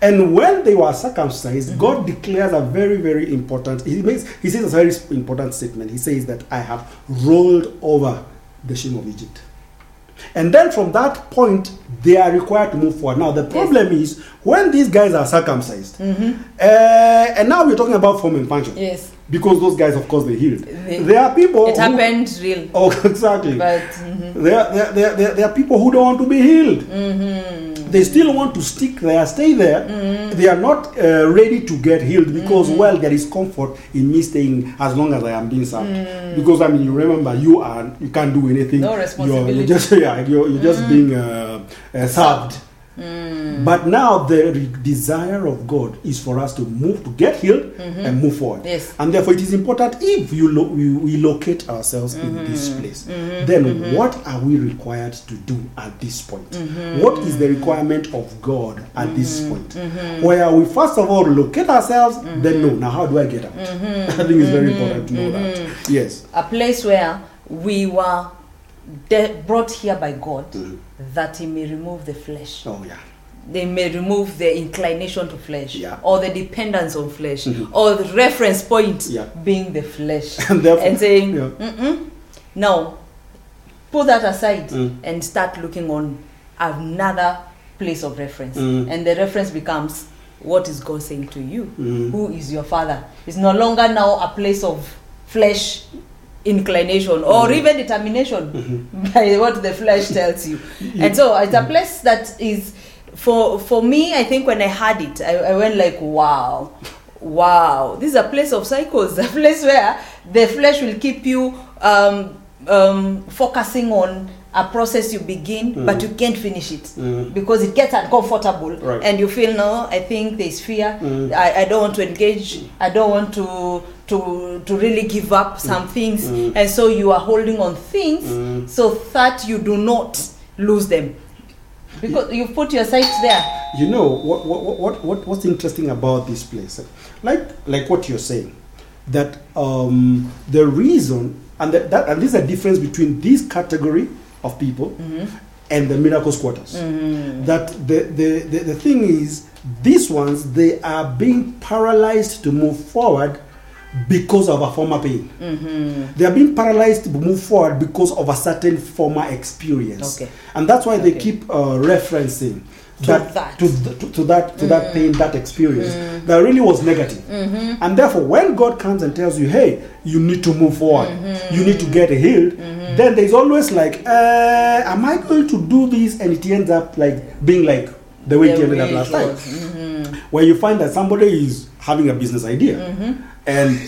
[SPEAKER 3] And when they were circumcised,
[SPEAKER 2] Mhm.
[SPEAKER 3] God declares a very, very important. He makes he says a very important statement. He says that I have rolled over the shame of Egypt. And then from that point, they are required to move forward. Now the problem is when these guys are circumcised,
[SPEAKER 2] Mhm.
[SPEAKER 3] uh, and now we're talking about form and function
[SPEAKER 2] Yes.
[SPEAKER 3] because those guys, of course, they healed.
[SPEAKER 2] They-
[SPEAKER 3] there are people.
[SPEAKER 2] It
[SPEAKER 3] who-
[SPEAKER 2] happened real.
[SPEAKER 3] Oh, exactly.
[SPEAKER 2] But mhm.
[SPEAKER 3] There, there, there, there, there are people who don't want to be healed.
[SPEAKER 2] Mhm.
[SPEAKER 3] They still want to stick there, stay there. They are not uh, ready to get healed because, well, there is comfort in me staying as long as I am being served. Because I mean, you remember, you are you can't do anything.
[SPEAKER 2] No
[SPEAKER 3] You're,
[SPEAKER 2] responsibility.
[SPEAKER 3] you're just yeah, you're, you're just being uh, uh, served. Hmm. But now the re- desire of God is for us to move to get healed mm-hmm. and move forward.
[SPEAKER 2] Yes.
[SPEAKER 3] And therefore, it is important if you lo- we, we locate ourselves in mm-hmm. this place, mm-hmm. then what are we required to do at this point? What is the requirement of God at this point? Where we first of all locate ourselves, then know now how do I get out? I think it's very important to know that. Yes.
[SPEAKER 2] a place where we were de- brought here by God
[SPEAKER 3] Mhm.
[SPEAKER 2] that He may remove the flesh.
[SPEAKER 3] Oh yeah.
[SPEAKER 2] They may remove the inclination to flesh
[SPEAKER 3] Yeah.
[SPEAKER 2] or the dependence on flesh
[SPEAKER 3] Mhm.
[SPEAKER 2] or the reference point
[SPEAKER 3] Yeah.
[SPEAKER 2] being the flesh
[SPEAKER 3] And
[SPEAKER 2] and saying,
[SPEAKER 3] yeah.
[SPEAKER 2] Now put that aside
[SPEAKER 3] Mm.
[SPEAKER 2] and start looking on another place of reference.
[SPEAKER 3] Mm.
[SPEAKER 2] And the reference becomes what is God saying to you?
[SPEAKER 3] Mm.
[SPEAKER 2] Who is your father? It's no longer now a place of flesh inclination or
[SPEAKER 3] Mm.
[SPEAKER 2] even determination
[SPEAKER 3] Mhm.
[SPEAKER 2] by what the flesh tells you. And so it's a place that is for for me, I think when I had it, I, I went like, wow, wow, this is a place of cycles, a place where the flesh will keep you um, um, focusing on a process you begin, but you can't finish it
[SPEAKER 3] Mm.
[SPEAKER 2] because it gets uncomfortable
[SPEAKER 3] Right.
[SPEAKER 2] and you feel no i think there's fear
[SPEAKER 3] Mm.
[SPEAKER 2] I, I don't want to engage i don't want to to to really give up some things
[SPEAKER 3] Mm.
[SPEAKER 2] and so you are holding on things
[SPEAKER 3] Mm.
[SPEAKER 2] so that you do not lose them because you put your sights there
[SPEAKER 3] you know what, what, what, what what's interesting about this place like like what you're saying that um, the reason and that, that and there's a difference between this category of people
[SPEAKER 2] Mm-hmm.
[SPEAKER 3] and the miracle squatters that the, the, the, the thing is these ones they are being paralyzed to move forward because of a former pain
[SPEAKER 2] Mm-hmm.
[SPEAKER 3] they are being paralyzed to move forward because of a certain former experience
[SPEAKER 2] Okay.
[SPEAKER 3] and that's why they keep uh, referencing
[SPEAKER 2] To
[SPEAKER 3] that,
[SPEAKER 2] that.
[SPEAKER 3] to, th- to, to that to that pain that experience
[SPEAKER 2] Mm.
[SPEAKER 3] that really was negative
[SPEAKER 2] Mm-hmm.
[SPEAKER 3] and therefore when god comes and tells you hey you need to move forward
[SPEAKER 2] Mm-hmm.
[SPEAKER 3] you need to get healed then there's always like uh, am i going to do this and it ends up like being like the way it
[SPEAKER 2] The
[SPEAKER 3] ended up last
[SPEAKER 2] it
[SPEAKER 3] time.
[SPEAKER 2] Mhm.
[SPEAKER 3] where you find that somebody is having a business idea
[SPEAKER 2] Mm-hmm.
[SPEAKER 3] and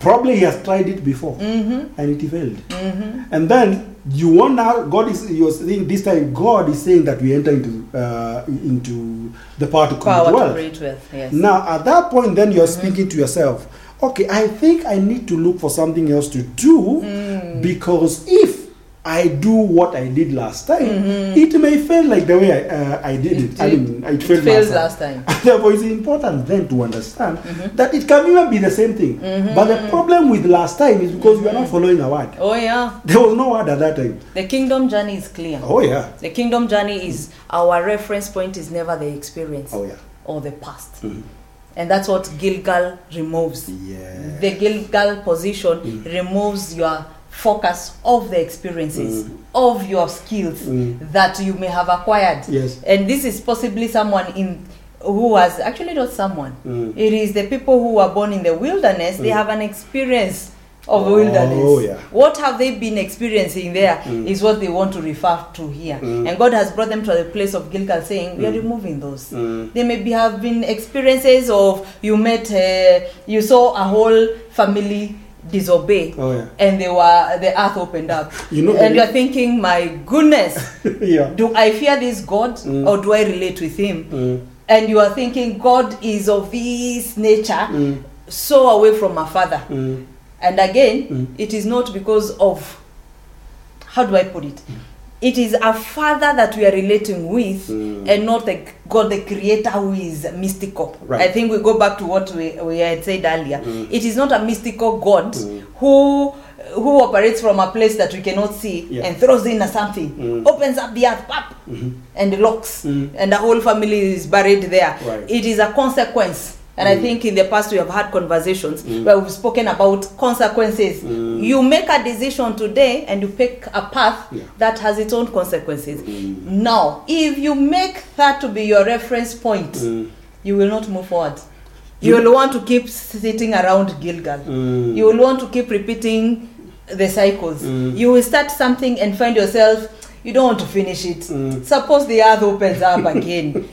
[SPEAKER 3] probably he has tried it before
[SPEAKER 2] Mm-hmm.
[SPEAKER 3] and it failed
[SPEAKER 2] Mm-hmm.
[SPEAKER 3] and then you want now god is you're saying this time god is saying that we enter into uh, into the power to
[SPEAKER 2] power
[SPEAKER 3] create
[SPEAKER 2] to
[SPEAKER 3] wealth
[SPEAKER 2] yes
[SPEAKER 3] now at that point then you're speaking to yourself okay i think i need to look for something else to do
[SPEAKER 2] Mm.
[SPEAKER 3] because if i do what i did last time it may fail like the way i, uh, I did it,
[SPEAKER 2] It
[SPEAKER 3] i mean it
[SPEAKER 2] it
[SPEAKER 3] failed last time
[SPEAKER 2] last time
[SPEAKER 3] therefore, it's important then to understand that it can even be the same thing. But the problem with last time is because you are not following a word.
[SPEAKER 2] oh yeah
[SPEAKER 3] There was no word at that time.
[SPEAKER 2] the kingdom journey is clear
[SPEAKER 3] Oh yeah.
[SPEAKER 2] The kingdom journey is our reference point is never the experience
[SPEAKER 3] Oh yeah.
[SPEAKER 2] or the past.
[SPEAKER 3] Mhm.
[SPEAKER 2] And that's what Gilgal removes.
[SPEAKER 3] Yeah.
[SPEAKER 2] The Gilgal position
[SPEAKER 3] Mm.
[SPEAKER 2] removes your focus of the experiences,
[SPEAKER 3] Mm.
[SPEAKER 2] of your skills
[SPEAKER 3] Mm.
[SPEAKER 2] that you may have acquired.
[SPEAKER 3] Yes.
[SPEAKER 2] And this is possibly someone in who has actually not someone.
[SPEAKER 3] Mm.
[SPEAKER 2] It is the people who were born in the wilderness, they
[SPEAKER 3] Mm.
[SPEAKER 2] have an experience of
[SPEAKER 3] Oh,
[SPEAKER 2] wilderness.
[SPEAKER 3] yeah.
[SPEAKER 2] What have they been experiencing there is
[SPEAKER 3] Mm.
[SPEAKER 2] what they want to refer to here.
[SPEAKER 3] Mm.
[SPEAKER 2] And God has brought them to the place of Gilgal saying, We are removing those. They may be, have been experiences of you met, uh, you saw a whole family disobey.
[SPEAKER 3] Oh yeah.
[SPEAKER 2] And they were the earth opened up,
[SPEAKER 3] You know.
[SPEAKER 2] and you're thinking, "My goodness,
[SPEAKER 3] yeah.
[SPEAKER 2] do I fear this God
[SPEAKER 3] Mm.
[SPEAKER 2] or do I relate with Him?"
[SPEAKER 3] Mm.
[SPEAKER 2] And you are thinking, "God is of this nature,
[SPEAKER 3] Mm.
[SPEAKER 2] so away from my Father."
[SPEAKER 3] Mm.
[SPEAKER 2] And again,
[SPEAKER 3] Mm.
[SPEAKER 2] it is not because of how do I put it? It is a father that we are relating with,
[SPEAKER 3] Mm.
[SPEAKER 2] and not the God, the creator, who is mystical.
[SPEAKER 3] Right.
[SPEAKER 2] I think we go back to what we, we had said earlier.
[SPEAKER 3] Mm.
[SPEAKER 2] It is not a mystical God
[SPEAKER 3] Mm.
[SPEAKER 2] who who operates from a place that we cannot see
[SPEAKER 3] Yeah.
[SPEAKER 2] and throws in a something,
[SPEAKER 3] Mm.
[SPEAKER 2] opens up the earth, pop,
[SPEAKER 3] Mhm.
[SPEAKER 2] and locks,
[SPEAKER 3] Mm.
[SPEAKER 2] and the whole family is buried there.
[SPEAKER 3] Right.
[SPEAKER 2] It is a consequence. And I
[SPEAKER 3] Mm.
[SPEAKER 2] think in the past we have had conversations
[SPEAKER 3] Mm.
[SPEAKER 2] where we've spoken about consequences.
[SPEAKER 3] Mm.
[SPEAKER 2] You make a decision today and you pick a path
[SPEAKER 3] Yeah.
[SPEAKER 2] that has its own consequences.
[SPEAKER 3] Mm.
[SPEAKER 2] Now, if you make that to be your reference point,
[SPEAKER 3] Mm.
[SPEAKER 2] you will not move forward.
[SPEAKER 3] You-
[SPEAKER 2] You will want to keep sitting around Gilgal.
[SPEAKER 3] Mm.
[SPEAKER 2] You will want to keep repeating the cycles. You will start something and find yourself you don't want to finish it.
[SPEAKER 3] Mm.
[SPEAKER 2] Suppose the earth opens up again,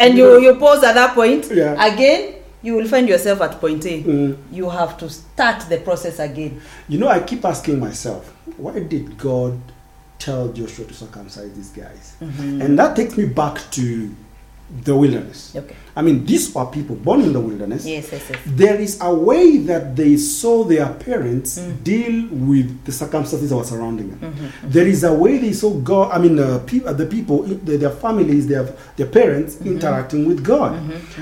[SPEAKER 2] and you you pause at that point
[SPEAKER 3] Yeah.
[SPEAKER 2] again. You will find yourself at point A.
[SPEAKER 3] Mm.
[SPEAKER 2] You have to start the process again.
[SPEAKER 3] You know, I keep asking myself, why did God tell Joshua to circumcise these guys?
[SPEAKER 2] Mm-hmm.
[SPEAKER 3] And that takes me back to the wilderness.
[SPEAKER 2] Okay.
[SPEAKER 3] I mean, these were people born in the wilderness.
[SPEAKER 2] Yes, yes, yes.
[SPEAKER 3] There is a way that they saw their parents
[SPEAKER 2] Mm.
[SPEAKER 3] deal with the circumstances that were surrounding them.
[SPEAKER 2] Mm-hmm.
[SPEAKER 3] There is a way they saw God. I mean, uh, pe- uh, the people, the, their families, their their parents
[SPEAKER 2] Mm-hmm.
[SPEAKER 3] interacting with God,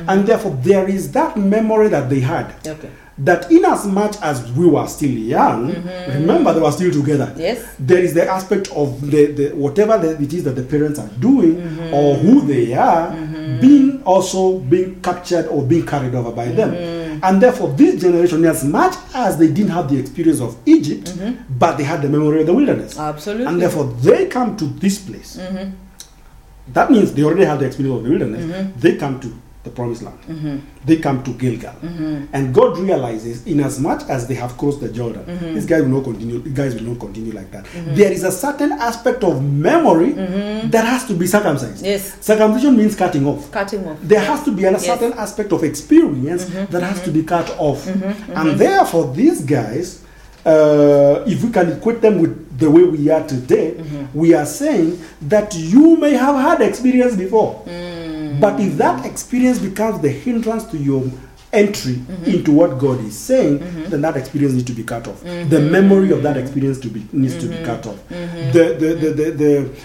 [SPEAKER 3] and therefore there is that memory that they had.
[SPEAKER 2] Okay.
[SPEAKER 3] That in as much as we were still young, remember they were still together.
[SPEAKER 2] Yes.
[SPEAKER 3] There is the aspect of the, the whatever the, it is that the parents are doing
[SPEAKER 2] Mm-hmm.
[SPEAKER 3] or who they are being also being captured or being carried over by them.
[SPEAKER 2] Mm-hmm.
[SPEAKER 3] And therefore, this generation, as much as they didn't have the experience of Egypt, but they had the memory of the wilderness.
[SPEAKER 2] Mm-hmm. Absolutely.
[SPEAKER 3] And therefore, they come to this place.
[SPEAKER 2] Mm-hmm.
[SPEAKER 3] That means they already have the experience of the wilderness.
[SPEAKER 2] Mm-hmm.
[SPEAKER 3] They come to the promised land. They come to Gilgal.
[SPEAKER 2] Mm-hmm.
[SPEAKER 3] And God realizes, in as much as they have crossed the Jordan,
[SPEAKER 2] Mm-hmm.
[SPEAKER 3] these guys will not continue. These guys will not continue like that. There is a certain aspect of memory that has to be circumcised.
[SPEAKER 2] Mm-hmm. Yes.
[SPEAKER 3] Circumcision means cutting off.
[SPEAKER 2] Cutting off.
[SPEAKER 3] There has to be a
[SPEAKER 2] Yes. Mm-hmm.
[SPEAKER 3] certain aspect of experience that has to be cut off. And therefore, these guys, uh, if we can equate them with the way we are today,
[SPEAKER 2] Mm-hmm.
[SPEAKER 3] we are saying that you may have had experience before.
[SPEAKER 2] Mm.
[SPEAKER 3] But if that experience becomes the hindrance to your entry
[SPEAKER 2] Mm-hmm.
[SPEAKER 3] into what God is saying, then that experience needs to be cut off. The memory of that experience to be needs to be
[SPEAKER 2] Mm-hmm.
[SPEAKER 3] cut off. The, the, the, the,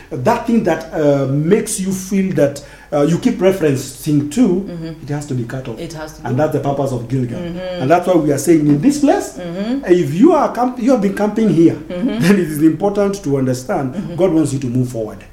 [SPEAKER 3] the, that thing that uh, makes you feel that uh, you keep referencing to, it has to be cut off.
[SPEAKER 2] Mm-hmm. It has to
[SPEAKER 3] and
[SPEAKER 2] be.
[SPEAKER 3] that's the purpose of Gilgal. And that's why we are saying in this place, if you are camp- you have been camping here, then it is important to understand God wants you to move forward.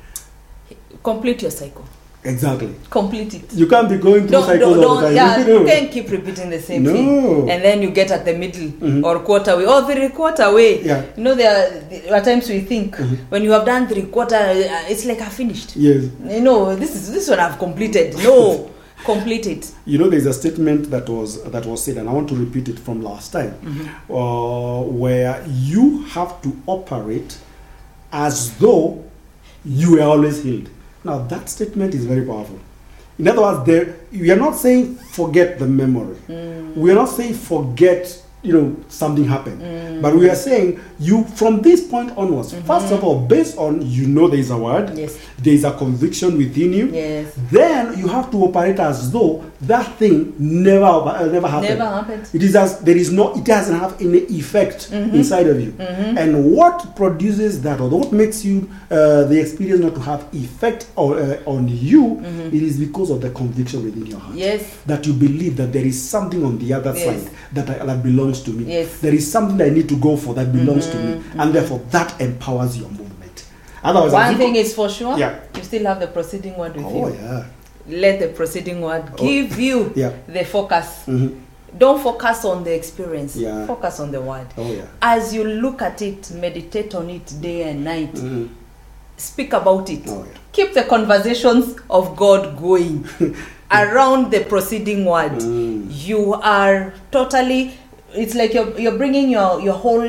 [SPEAKER 2] Complete your cycle.
[SPEAKER 3] Exactly.
[SPEAKER 2] Complete it.
[SPEAKER 3] You can't be going through
[SPEAKER 2] Don't,
[SPEAKER 3] cycles
[SPEAKER 2] don't,
[SPEAKER 3] all the time.
[SPEAKER 2] yeah,
[SPEAKER 3] No.
[SPEAKER 2] you can't keep repeating the same
[SPEAKER 3] No.
[SPEAKER 2] thing. And then you get at the middle
[SPEAKER 3] Mhm.
[SPEAKER 2] or quarter way or three quarter way.
[SPEAKER 3] Yeah.
[SPEAKER 2] You know, there are, times we think when you have done three quarter, uh, it's like I finished.
[SPEAKER 3] Yes.
[SPEAKER 2] You know, this is this one I've completed. No, complete it.
[SPEAKER 3] You know, there's a statement that was that was said, and I want to repeat it from last time,
[SPEAKER 2] Mm-hmm.
[SPEAKER 3] uh, where you have to operate as though you were always healed. Now, that statement is very powerful. In other words, there we are not saying forget the memory.
[SPEAKER 2] Mm.
[SPEAKER 3] We are not saying forget, you know, something happened.
[SPEAKER 2] Mm.
[SPEAKER 3] But we are saying you from this point onwards. First of all, based on you know there is a word,
[SPEAKER 2] Mm-hmm. Yes.
[SPEAKER 3] There is a conviction within you.
[SPEAKER 2] Yes.
[SPEAKER 3] Then you have to operate as though that thing never uh, never happened.
[SPEAKER 2] Never happened.
[SPEAKER 3] It is as there is no. It doesn't have any effect
[SPEAKER 2] Mm-hmm.
[SPEAKER 3] inside of you. And what produces that, or what makes you uh, the experience not to have effect or, uh, on you, it is because of the conviction within your heart.
[SPEAKER 2] Mm-hmm. Yes.
[SPEAKER 3] That you believe that there is something on the other
[SPEAKER 2] Yes.
[SPEAKER 3] side that I, that belongs to me.
[SPEAKER 2] Yes. Mm-hmm.
[SPEAKER 3] There is something that I need to go for that belongs to me, and therefore that empowers your movement. Otherwise,
[SPEAKER 2] One thing is for sure.
[SPEAKER 3] Yeah.
[SPEAKER 2] You still have the proceeding word with
[SPEAKER 3] oh
[SPEAKER 2] you.
[SPEAKER 3] yeah,
[SPEAKER 2] Let the proceeding word give you
[SPEAKER 3] Yeah.
[SPEAKER 2] the focus.
[SPEAKER 3] Mhm.
[SPEAKER 2] Don't focus on the experience.
[SPEAKER 3] Yeah.
[SPEAKER 2] Focus on the word.
[SPEAKER 3] oh yeah.
[SPEAKER 2] As you look at it, meditate on it day and night.
[SPEAKER 3] Mhm.
[SPEAKER 2] Speak about it.
[SPEAKER 3] Oh, yeah.
[SPEAKER 2] Keep the conversations of God going around the proceeding word.
[SPEAKER 3] Mm.
[SPEAKER 2] You are totally. It's like you're you're bringing your your whole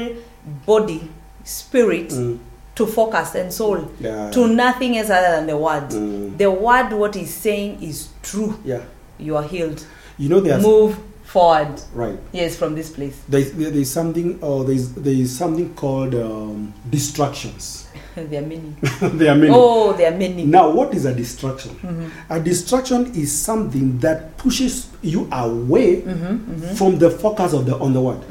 [SPEAKER 2] body, spirit,
[SPEAKER 3] Mm.
[SPEAKER 2] To focus and soul
[SPEAKER 3] Yeah.
[SPEAKER 2] to nothing else other than the word.
[SPEAKER 3] Mm.
[SPEAKER 2] The word, what is saying, is true.
[SPEAKER 3] Yeah.
[SPEAKER 2] You are healed.
[SPEAKER 3] You know there's
[SPEAKER 2] Move forward.
[SPEAKER 3] right.
[SPEAKER 2] Yes, from this place.
[SPEAKER 3] There's there is something or there's there is something called um, distractions.
[SPEAKER 2] There are many.
[SPEAKER 3] there are many.
[SPEAKER 2] Oh, there are many.
[SPEAKER 3] Now, what is a distraction?
[SPEAKER 2] Mm-hmm.
[SPEAKER 3] A distraction is something that pushes you away
[SPEAKER 2] Mm-hmm,
[SPEAKER 3] from the focus of the on the word,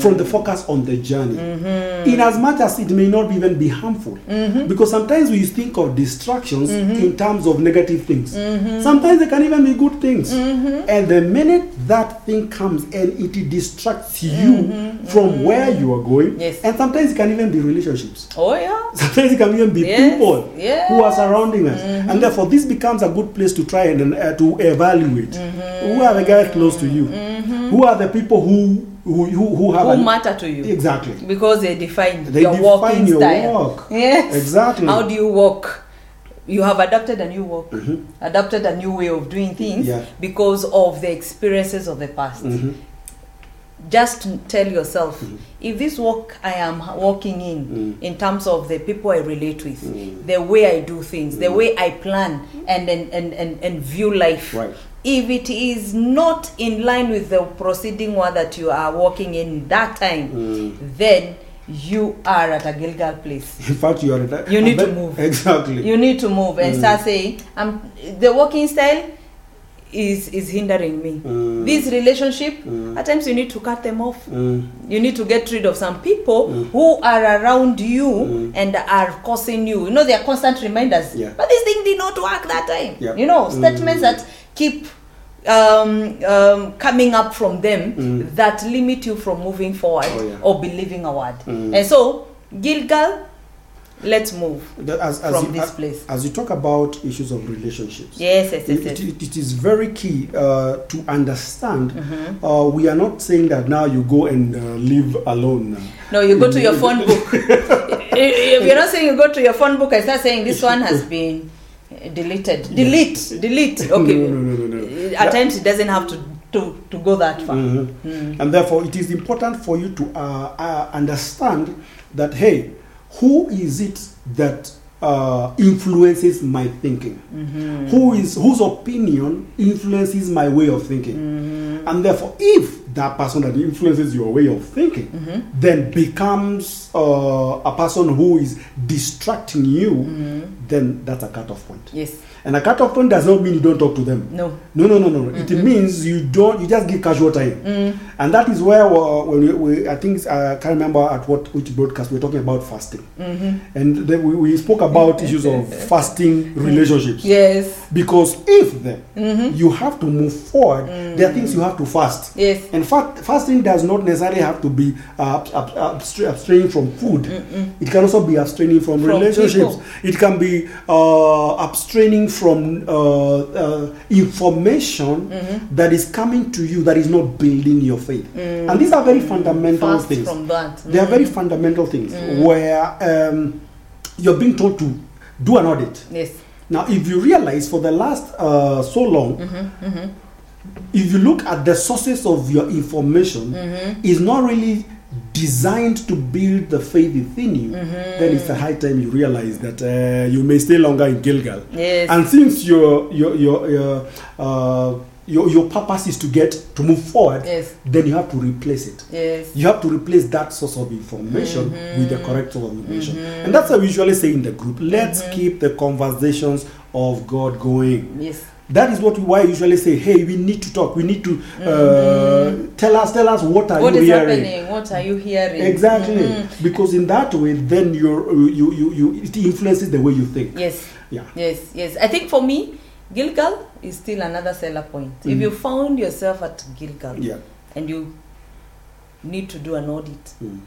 [SPEAKER 3] from the focus on the journey.
[SPEAKER 2] Mm-hmm.
[SPEAKER 3] In as much as it may not even be harmful, because sometimes we think of distractions
[SPEAKER 2] Mm-hmm.
[SPEAKER 3] in terms of negative things. Sometimes they can even be good things.
[SPEAKER 2] Mm-hmm.
[SPEAKER 3] And the minute that thing comes and it distracts you from where you are going,
[SPEAKER 2] Mm-hmm. Yes.
[SPEAKER 3] and sometimes it can even be relationships.
[SPEAKER 2] Oh, yeah.
[SPEAKER 3] Sometimes it can even be
[SPEAKER 2] Yes,
[SPEAKER 3] people
[SPEAKER 2] yes.
[SPEAKER 3] who are surrounding us, and therefore this becomes a good place to try and uh, to evaluate who are the guys close to you, who are the people who who who, who have
[SPEAKER 2] Who matter to you?
[SPEAKER 3] exactly.
[SPEAKER 2] Because they define
[SPEAKER 3] They
[SPEAKER 2] your
[SPEAKER 3] define
[SPEAKER 2] walking
[SPEAKER 3] your
[SPEAKER 2] style.
[SPEAKER 3] walk.
[SPEAKER 2] Yes.
[SPEAKER 3] Exactly.
[SPEAKER 2] How do you walk? You have adopted a new walk, adopted a new way of doing things
[SPEAKER 3] Yeah.
[SPEAKER 2] because of the experiences of the past.
[SPEAKER 3] Mhm.
[SPEAKER 2] Just tell yourself
[SPEAKER 3] Mm-hmm.
[SPEAKER 2] if this walk I am walking in,
[SPEAKER 3] Mm.
[SPEAKER 2] in terms of the people I relate with,
[SPEAKER 3] Mm.
[SPEAKER 2] the way I do things, the way I plan and and, and, and, view life.
[SPEAKER 3] Right.
[SPEAKER 2] If it is not in line with the proceeding one that you are walking in that time,
[SPEAKER 3] Mm.
[SPEAKER 2] then you are at a Gilgal place.
[SPEAKER 3] In fact, you are. at-
[SPEAKER 2] You need to move.
[SPEAKER 3] Exactly.
[SPEAKER 2] You need to move and
[SPEAKER 3] Mm.
[SPEAKER 2] start saying, "I'm the walking style is is hindering me.
[SPEAKER 3] Mm.
[SPEAKER 2] This relationship,
[SPEAKER 3] Mm.
[SPEAKER 2] at times you need to cut them off.
[SPEAKER 3] Mm.
[SPEAKER 2] You need to get rid of some people
[SPEAKER 3] Mm.
[SPEAKER 2] who are around you
[SPEAKER 3] Mm.
[SPEAKER 2] and are causing you. You know, they are constant reminders.
[SPEAKER 3] Yeah.
[SPEAKER 2] But this thing did not work that time. You know,
[SPEAKER 3] Mm.
[SPEAKER 2] statements that keep um, um, coming up from them that limit you from moving forward
[SPEAKER 3] Oh, yeah.
[SPEAKER 2] or believing a word. And so, Gilgal, let's move.
[SPEAKER 3] As, as
[SPEAKER 2] From
[SPEAKER 3] you,
[SPEAKER 2] this place.
[SPEAKER 3] As you talk about issues of relationships,
[SPEAKER 2] Yes, yes, yes,
[SPEAKER 3] it,
[SPEAKER 2] yes.
[SPEAKER 3] it- it is very key uh, to understand.
[SPEAKER 2] Mm-hmm.
[SPEAKER 3] Uh, we are not saying that now you go and uh, live alone.
[SPEAKER 2] No, you go to your phone book. if You're not saying you go to your phone book and start saying this one has been uh, deleted. Delete, delete. Okay.
[SPEAKER 3] No, no, no, no, no.
[SPEAKER 2] At times it doesn't have to, to, to go that far.
[SPEAKER 3] Mhm.
[SPEAKER 2] Mm.
[SPEAKER 3] And therefore, it is important for you to uh, uh, understand that hey, who is it that uh, influences my thinking?
[SPEAKER 2] Mm-hmm.
[SPEAKER 3] Who is whose opinion influences my way of thinking?
[SPEAKER 2] Mm-hmm.
[SPEAKER 3] And therefore, if that person that influences your way of thinking
[SPEAKER 2] Mm-hmm.
[SPEAKER 3] then becomes uh, a person who is distracting you,
[SPEAKER 2] Mm-hmm.
[SPEAKER 3] then that's a cutoff point.
[SPEAKER 2] Yes.
[SPEAKER 3] And a cutoff point does not mean you don't talk to them.
[SPEAKER 2] No.
[SPEAKER 3] No, no, no, no. It means you don't. You just give casual time,
[SPEAKER 2] Mm.
[SPEAKER 3] and that is where uh, when we, we, I think I can't remember at what which broadcast we are talking about fasting,
[SPEAKER 2] Mm-hmm.
[SPEAKER 3] and then we, we spoke about issues of fasting relationships.
[SPEAKER 2] Yes.
[SPEAKER 3] Because if then
[SPEAKER 2] Mm-hmm.
[SPEAKER 3] you have to move forward, there are things you have to fast.
[SPEAKER 2] Yes.
[SPEAKER 3] In fact, fasting does not necessarily have to be uh, ab- ab- abstra- abstraining from food. It can also be abstraining from,
[SPEAKER 2] From
[SPEAKER 3] relationships.
[SPEAKER 2] people.
[SPEAKER 3] It can be uh, abstraining from uh, uh, information
[SPEAKER 2] Mm-hmm.
[SPEAKER 3] that is coming to you that is not building your faith. And these are very fundamental
[SPEAKER 2] Mm. Fast
[SPEAKER 3] things.
[SPEAKER 2] from that.
[SPEAKER 3] They are very fundamental things where um, you're being told to do an audit.
[SPEAKER 2] Yes.
[SPEAKER 3] Now, if you realize for the last uh, so long,
[SPEAKER 2] Mm-hmm.
[SPEAKER 3] if you look at the sources of your information,
[SPEAKER 2] Mm-hmm.
[SPEAKER 3] is not really designed to build the faith within you,
[SPEAKER 2] Mm-hmm.
[SPEAKER 3] then it's a high time you realize that uh, you may stay longer in Gilgal.
[SPEAKER 2] Yes.
[SPEAKER 3] And since your your your your, uh, your your purpose is to get to move forward,
[SPEAKER 2] Yes.
[SPEAKER 3] then you have to replace it.
[SPEAKER 2] Yes.
[SPEAKER 3] You have to replace that source of information
[SPEAKER 2] Mm-hmm.
[SPEAKER 3] with the correct source of information. And that's what we usually say in the group. Let's
[SPEAKER 2] Mm-hmm.
[SPEAKER 3] keep the conversations of God going.
[SPEAKER 2] Yes.
[SPEAKER 3] That is what we, why I usually say, hey, we need to talk. We need to uh, tell us, tell us what are
[SPEAKER 2] Mm-hmm. What
[SPEAKER 3] you
[SPEAKER 2] is
[SPEAKER 3] hearing.
[SPEAKER 2] happening? What are you hearing?
[SPEAKER 3] Exactly,
[SPEAKER 2] Mhm.
[SPEAKER 3] because in that way, then you're, you, you, you, it influences the way you think.
[SPEAKER 2] Yes.
[SPEAKER 3] Yeah.
[SPEAKER 2] Yes, yes. I think for me, Gilgal is still another Selah point. If
[SPEAKER 3] Mm.
[SPEAKER 2] you found yourself at Gilgal
[SPEAKER 3] Yeah.
[SPEAKER 2] and you need to do an audit,
[SPEAKER 3] Mm.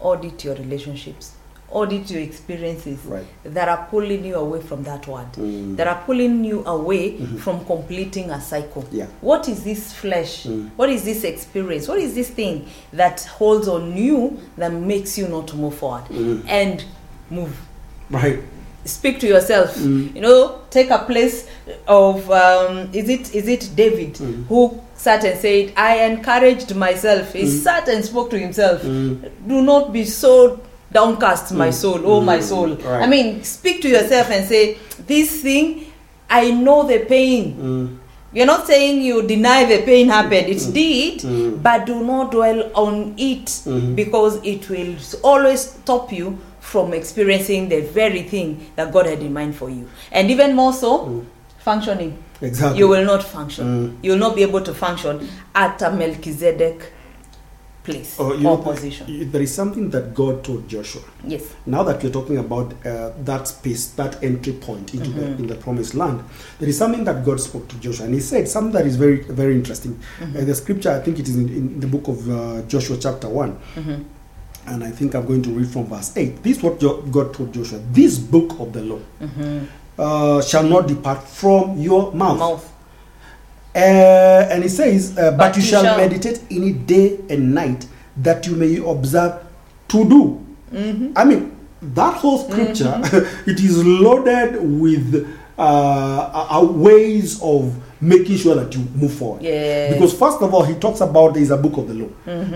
[SPEAKER 2] audit your relationships, audit your experiences
[SPEAKER 3] Right.
[SPEAKER 2] that are pulling you away from that word,
[SPEAKER 3] Mm.
[SPEAKER 2] that are pulling you away
[SPEAKER 3] Mhm.
[SPEAKER 2] from completing a cycle.
[SPEAKER 3] Yeah.
[SPEAKER 2] What is this flesh?
[SPEAKER 3] Mm.
[SPEAKER 2] What is this experience? What is this thing that holds on you that makes you not to move forward
[SPEAKER 3] Mm.
[SPEAKER 2] and move?
[SPEAKER 3] Right.
[SPEAKER 2] speak to yourself
[SPEAKER 3] Mm.
[SPEAKER 2] you know take a place of um, is it is it david
[SPEAKER 3] Mm.
[SPEAKER 2] who sat and said i encouraged myself he
[SPEAKER 3] Mm.
[SPEAKER 2] sat and spoke to himself do not be so downcast my
[SPEAKER 3] Mm.
[SPEAKER 2] soul oh my
[SPEAKER 3] Mm.
[SPEAKER 2] soul
[SPEAKER 3] Right.
[SPEAKER 2] i mean speak to yourself and say this thing i know the pain
[SPEAKER 3] Mm.
[SPEAKER 2] you're not saying you deny the pain happened it did
[SPEAKER 3] Mm.
[SPEAKER 2] but do not dwell on it
[SPEAKER 3] Mhm.
[SPEAKER 2] because it will always stop you from experiencing the very thing that God had in mind for you. And even more so,
[SPEAKER 3] Mm.
[SPEAKER 2] functioning.
[SPEAKER 3] Exactly.
[SPEAKER 2] You will not function.
[SPEAKER 3] Mm.
[SPEAKER 2] You will not be able to function at a Melchizedek place
[SPEAKER 3] Oh,
[SPEAKER 2] or
[SPEAKER 3] know,
[SPEAKER 2] position.
[SPEAKER 3] there is something that God told Joshua.
[SPEAKER 2] Yes.
[SPEAKER 3] Now that you're talking about uh, that space, that entry point into
[SPEAKER 2] Mm-hmm.
[SPEAKER 3] in the promised land, there is something that God spoke to Joshua, and He said something that is very very interesting.
[SPEAKER 2] Mm-hmm.
[SPEAKER 3] Uh, the scripture, I think it is in, in the book of uh, Joshua, chapter one,
[SPEAKER 2] Mhm.
[SPEAKER 3] and I think I'm going to read from verse eight. This is what Jo- God told Joshua: This book of the law
[SPEAKER 2] Mhm.
[SPEAKER 3] uh, shall not depart from your mouth.
[SPEAKER 2] Mouth.
[SPEAKER 3] Uh, and He says, uh, but,
[SPEAKER 2] But
[SPEAKER 3] you shall,
[SPEAKER 2] shall-
[SPEAKER 3] meditate in it day and night, that you may observe to do.
[SPEAKER 2] Mhm.
[SPEAKER 3] I mean, that whole scripture, it is loaded with uh, ways of making sure that you move forward.
[SPEAKER 2] Yes.
[SPEAKER 3] Because first of all, he talks about there is a book of the law.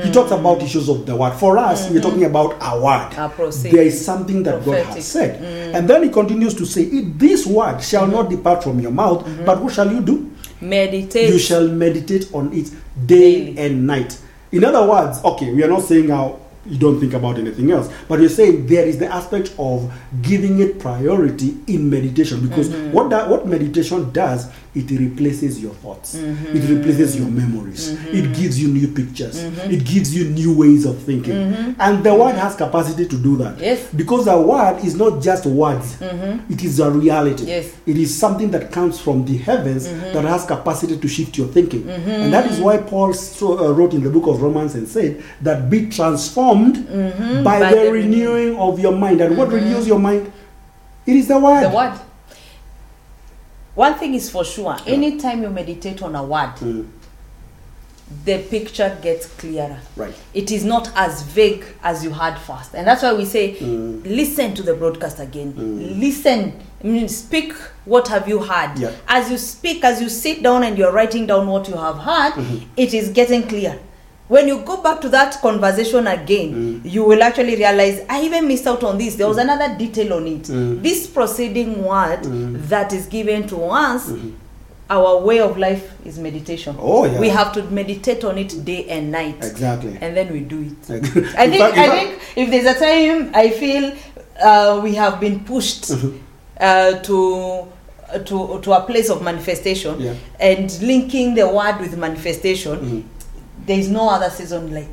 [SPEAKER 3] He talks about issues of the word. For us, we're talking about our word. There is something that God has said. And then he continues to say, this word shall not depart from your mouth, but what shall you do?
[SPEAKER 2] Meditate.
[SPEAKER 3] You shall meditate on it day
[SPEAKER 2] Daily.
[SPEAKER 3] and night. In other words, okay, we are not saying how you don't think about anything else, but you're saying there is the aspect of giving it priority in meditation because
[SPEAKER 2] Mm-hmm.
[SPEAKER 3] what that what meditation does, it replaces your thoughts,
[SPEAKER 2] Mm-hmm.
[SPEAKER 3] it replaces your memories, it gives you new pictures, it gives you new ways of thinking, and the word has capacity to do that.
[SPEAKER 2] Mm-hmm. Yes. Mm-hmm.
[SPEAKER 3] because the word is not just words; it is a reality.
[SPEAKER 2] Yes.
[SPEAKER 3] It is something that comes from the heavens
[SPEAKER 2] Mm-hmm.
[SPEAKER 3] that has capacity to shift your thinking. And that is why Paul so, uh, wrote in the book of Romans and said that be transformed by,
[SPEAKER 2] Mm-hmm. By
[SPEAKER 3] the,
[SPEAKER 2] the
[SPEAKER 3] renewing of your mind. And what renews your mind? It is the word.
[SPEAKER 2] the word. One thing is for sure, anytime you meditate on a word,
[SPEAKER 3] Mm,
[SPEAKER 2] the picture gets clearer.
[SPEAKER 3] right.
[SPEAKER 2] It is not as vague as you had first. And that's why we say,
[SPEAKER 3] Mm.
[SPEAKER 2] listen to the broadcast again. Listen. I mean, speak what have you heard.
[SPEAKER 3] Yeah.
[SPEAKER 2] As you speak, as you sit down and you're writing down what you have heard,
[SPEAKER 3] Mm-hmm.
[SPEAKER 2] it is getting clear. When you go back to that conversation again, you will actually realize I even missed out on this. There was another detail on it. This proceeding word that is given to us, our way of life is meditation.
[SPEAKER 3] Oh, yeah.
[SPEAKER 2] We have to meditate on it day and night
[SPEAKER 3] Exactly.
[SPEAKER 2] and then we do it. I think
[SPEAKER 3] fact-
[SPEAKER 2] I think if there's a time I feel uh, we have been pushed
[SPEAKER 3] Mm-hmm.
[SPEAKER 2] uh, to to to a place of manifestation
[SPEAKER 3] Yeah.
[SPEAKER 2] and linking the word with manifestation,
[SPEAKER 3] Mhm.
[SPEAKER 2] There is no other season like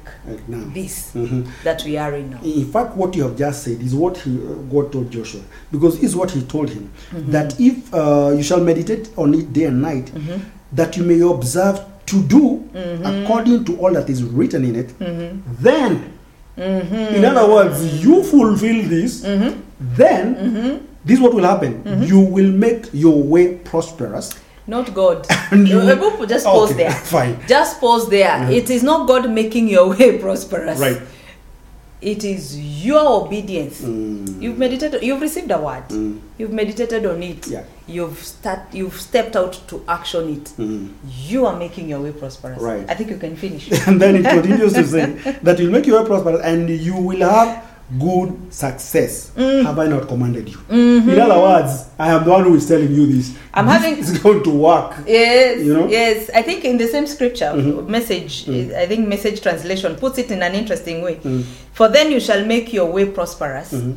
[SPEAKER 2] this
[SPEAKER 3] Mhm.
[SPEAKER 2] that we are in now.
[SPEAKER 3] In fact, what you have just said is what he, uh, God told Joshua, because is what he told him
[SPEAKER 2] Mm-hmm.
[SPEAKER 3] that if uh, you shall meditate on it day and night,
[SPEAKER 2] Mm-hmm.
[SPEAKER 3] that you may observe to do according to all that is written in it,
[SPEAKER 2] Mm-hmm.
[SPEAKER 3] then, in other words, you fulfill this,
[SPEAKER 2] Mm-hmm.
[SPEAKER 3] then this is what will happen. You will make your way prosperous.
[SPEAKER 2] Not God. Uh, Just pause
[SPEAKER 3] Okay,
[SPEAKER 2] there.
[SPEAKER 3] fine.
[SPEAKER 2] Just pause there.
[SPEAKER 3] Mhm.
[SPEAKER 2] It is not God making your way prosperous.
[SPEAKER 3] Right.
[SPEAKER 2] It is your obedience.
[SPEAKER 3] Mm.
[SPEAKER 2] You've meditated. You've received a word.
[SPEAKER 3] Mm.
[SPEAKER 2] You've meditated on it.
[SPEAKER 3] Yeah.
[SPEAKER 2] You've start. You've stepped out to action it.
[SPEAKER 3] Mm.
[SPEAKER 2] You are making your way prosperous.
[SPEAKER 3] Right.
[SPEAKER 2] I think you can finish. It.
[SPEAKER 3] And then it continues to say that you'll make your way prosperous and you will have good success.
[SPEAKER 2] Mm.
[SPEAKER 3] Have I not commanded you? In other words, I am the one who is telling you this.
[SPEAKER 2] Mm-hmm. I'm
[SPEAKER 3] This
[SPEAKER 2] having-
[SPEAKER 3] is going to work.
[SPEAKER 2] Yes,
[SPEAKER 3] You know?
[SPEAKER 2] yes. I think in the same scripture,
[SPEAKER 3] Mhm.
[SPEAKER 2] message,
[SPEAKER 3] Mm.
[SPEAKER 2] I think message translation puts it in an interesting way.
[SPEAKER 3] Mm.
[SPEAKER 2] For then you shall make your way prosperous,
[SPEAKER 3] Mhm.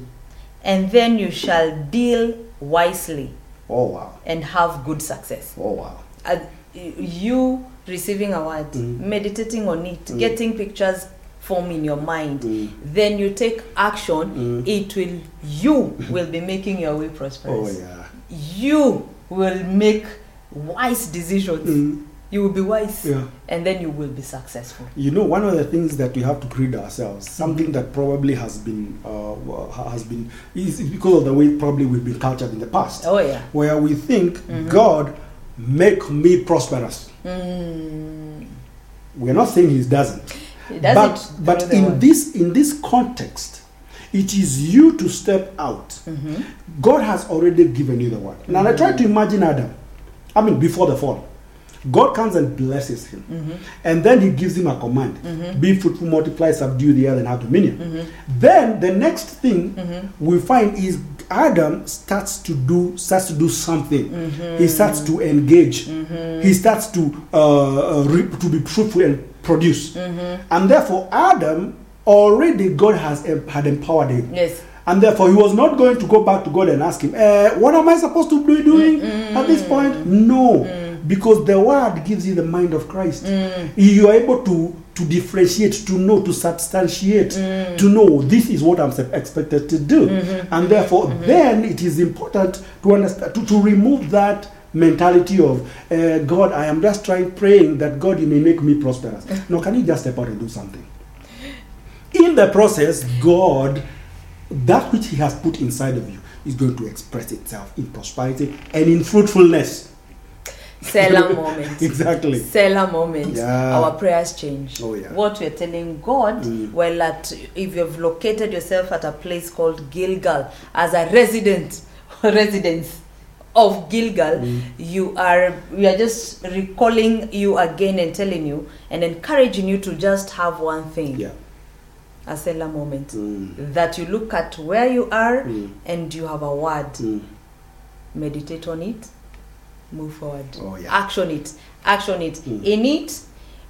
[SPEAKER 2] and then you shall deal wisely
[SPEAKER 3] Oh wow!
[SPEAKER 2] and have good success.
[SPEAKER 3] Oh wow!
[SPEAKER 2] Uh, you receiving a word,
[SPEAKER 3] Mm.
[SPEAKER 2] meditating on it,
[SPEAKER 3] Mm.
[SPEAKER 2] getting pictures form in your mind,
[SPEAKER 3] Mm.
[SPEAKER 2] then you take action.
[SPEAKER 3] Mm.
[SPEAKER 2] It will, you will be making your way prosperous.
[SPEAKER 3] Oh yeah!
[SPEAKER 2] You will make wise decisions.
[SPEAKER 3] Mm.
[SPEAKER 2] You will be wise,
[SPEAKER 3] Yeah.
[SPEAKER 2] and then you will be successful.
[SPEAKER 3] You know, one of the things that we have to create ourselves, something that probably has been uh, has been is is because of the way probably we've been cultured in the past,
[SPEAKER 2] Oh yeah.
[SPEAKER 3] where we think
[SPEAKER 2] Mm-hmm.
[SPEAKER 3] God make me prosperous.
[SPEAKER 2] Mm.
[SPEAKER 3] We're not saying He doesn't. But but in
[SPEAKER 2] word.
[SPEAKER 3] this in this context it is you to step out
[SPEAKER 2] Mhm.
[SPEAKER 3] god has already given you the word now i try to imagine adam i mean before the fall god comes and blesses him
[SPEAKER 2] Mhm.
[SPEAKER 3] and then he gives him a command
[SPEAKER 2] Mhm.
[SPEAKER 3] be fruitful multiply subdue the earth and have dominion
[SPEAKER 2] Mhm.
[SPEAKER 3] then the next thing
[SPEAKER 2] Mhm.
[SPEAKER 3] we find is adam starts to do starts to do something
[SPEAKER 2] Mm-hmm.
[SPEAKER 3] he starts to engage he starts to uh, uh, re- to be fruitful and produce.
[SPEAKER 2] Mm-hmm.
[SPEAKER 3] and therefore adam already god has had empowered him.
[SPEAKER 2] Yes.
[SPEAKER 3] and therefore he was not going to go back to god and ask him eh, what am i supposed to be doing mm-hmm. at this point? No. Mm. Because the word gives you the mind of christ. Mm. You are able to to differentiate to know to substantiate mm. to know this is what i'm expected to do. Mm-hmm. And therefore mm-hmm. then it is important to understand to, to remove that mentality of uh, god i am just trying praying that god you may make me prosperous no can you just step out and do something in the process god that which he has put inside of you is going to express itself in prosperity and in fruitfulness
[SPEAKER 2] Selah moment.
[SPEAKER 3] exactly
[SPEAKER 2] Selah moment.
[SPEAKER 3] Yeah.
[SPEAKER 2] Our prayers change.
[SPEAKER 3] Oh, yeah.
[SPEAKER 2] What we're telling God,
[SPEAKER 3] Mm.
[SPEAKER 2] well, at if you've located yourself at a place called Gilgal as a resident, residence of Gilgal, you are we are just recalling you again and telling you and encouraging you to just have one thing,
[SPEAKER 3] Yeah.
[SPEAKER 2] a Selah moment.
[SPEAKER 3] Mm.
[SPEAKER 2] That you look at where you are
[SPEAKER 3] Mm.
[SPEAKER 2] and you have a word.
[SPEAKER 3] Mm.
[SPEAKER 2] Meditate on it, move forward.
[SPEAKER 3] Oh, yeah.
[SPEAKER 2] Action it. Action it.
[SPEAKER 3] Mm.
[SPEAKER 2] In it,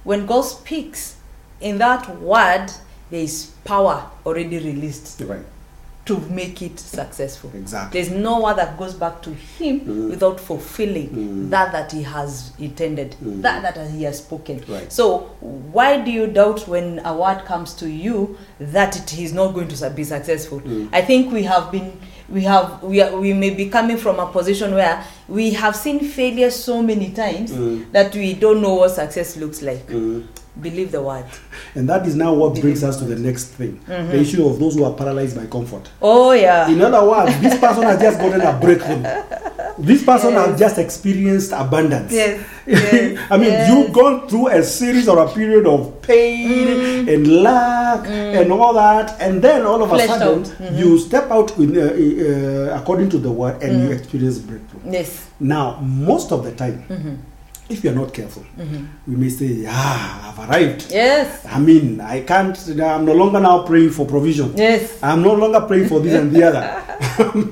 [SPEAKER 2] when God speaks, in that word, there is power already released
[SPEAKER 3] Right.
[SPEAKER 2] To make it successful.
[SPEAKER 3] Exactly.
[SPEAKER 2] There's no one that goes back to him
[SPEAKER 3] Mm.
[SPEAKER 2] without fulfilling
[SPEAKER 3] Mm.
[SPEAKER 2] that that he has intended,
[SPEAKER 3] Mm.
[SPEAKER 2] that that he has spoken.
[SPEAKER 3] Right.
[SPEAKER 2] So why do you doubt when a word comes to you that it is not going to be successful?
[SPEAKER 3] Mm.
[SPEAKER 2] I think we have been we have we are, we may be coming from a position where we have seen failure so many times
[SPEAKER 3] Mm.
[SPEAKER 2] that we don't know what success looks like.
[SPEAKER 3] Mm.
[SPEAKER 2] Believe the word.
[SPEAKER 3] And that is now what brings us to the next thing
[SPEAKER 2] Mm-hmm.
[SPEAKER 3] the issue of those who are paralyzed by comfort.
[SPEAKER 2] Oh yeah.
[SPEAKER 3] In other words, this person has just gotten a breakthrough. This person
[SPEAKER 2] Yes.
[SPEAKER 3] has just experienced abundance.
[SPEAKER 2] Yes, yes,
[SPEAKER 3] I mean,
[SPEAKER 2] yes.
[SPEAKER 3] you've gone through a series or a period of pain
[SPEAKER 2] Mm.
[SPEAKER 3] and lack and all that, and then all of a sudden.
[SPEAKER 2] Mhm.
[SPEAKER 3] you step out in, uh, uh, according to the word and
[SPEAKER 2] Mm.
[SPEAKER 3] you experience breakthrough.
[SPEAKER 2] Yes.
[SPEAKER 3] Now, most of the time,
[SPEAKER 2] Mhm.
[SPEAKER 3] If you're not careful,
[SPEAKER 2] Mhm.
[SPEAKER 3] we may say, Ah, I've arrived.
[SPEAKER 2] Yes.
[SPEAKER 3] I mean, I can't, I'm no longer now praying for provision.
[SPEAKER 2] Yes.
[SPEAKER 3] I'm no longer praying for this and the other.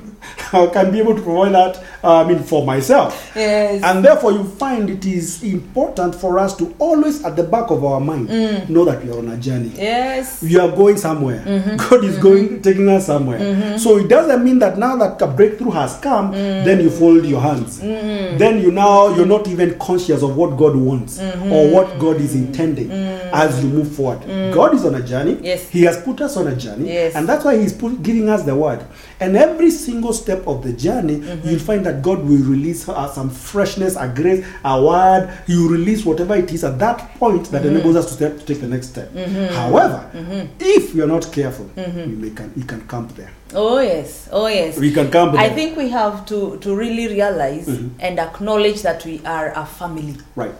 [SPEAKER 3] I can be able to provide that, uh, I mean, for myself.
[SPEAKER 2] Yes.
[SPEAKER 3] And therefore, you find it is important for us to always, at the back of our mind,
[SPEAKER 2] Mm.
[SPEAKER 3] know that we are on a journey.
[SPEAKER 2] yes.
[SPEAKER 3] We are going somewhere.
[SPEAKER 2] Mm-hmm.
[SPEAKER 3] God is going, taking us somewhere. So it doesn't mean that now that a breakthrough has come,
[SPEAKER 2] Mm.
[SPEAKER 3] then you fold your hands. Then you now you're not even conscious of what God wants
[SPEAKER 2] Mm-hmm.
[SPEAKER 3] or what God is intending as you move forward. God is on a journey.
[SPEAKER 2] Mm. Yes.
[SPEAKER 3] He has put us on a journey,
[SPEAKER 2] Yes.
[SPEAKER 3] and that's why He's put, giving us the word. And every single step of the journey,
[SPEAKER 2] Mm-hmm.
[SPEAKER 3] you'll find that God will release uh, some freshness, a grace, a word. You release whatever it is at that point that
[SPEAKER 2] Mm-hmm.
[SPEAKER 3] enables us to, step, to take the next step. However, if we are not careful,
[SPEAKER 2] Mm-hmm.
[SPEAKER 3] we, may can, we can camp there.
[SPEAKER 2] Oh yes. Oh yes.
[SPEAKER 3] We can camp there.
[SPEAKER 2] I think we have to to really realize
[SPEAKER 3] Mhm.
[SPEAKER 2] and acknowledge that we are a family.
[SPEAKER 3] Right.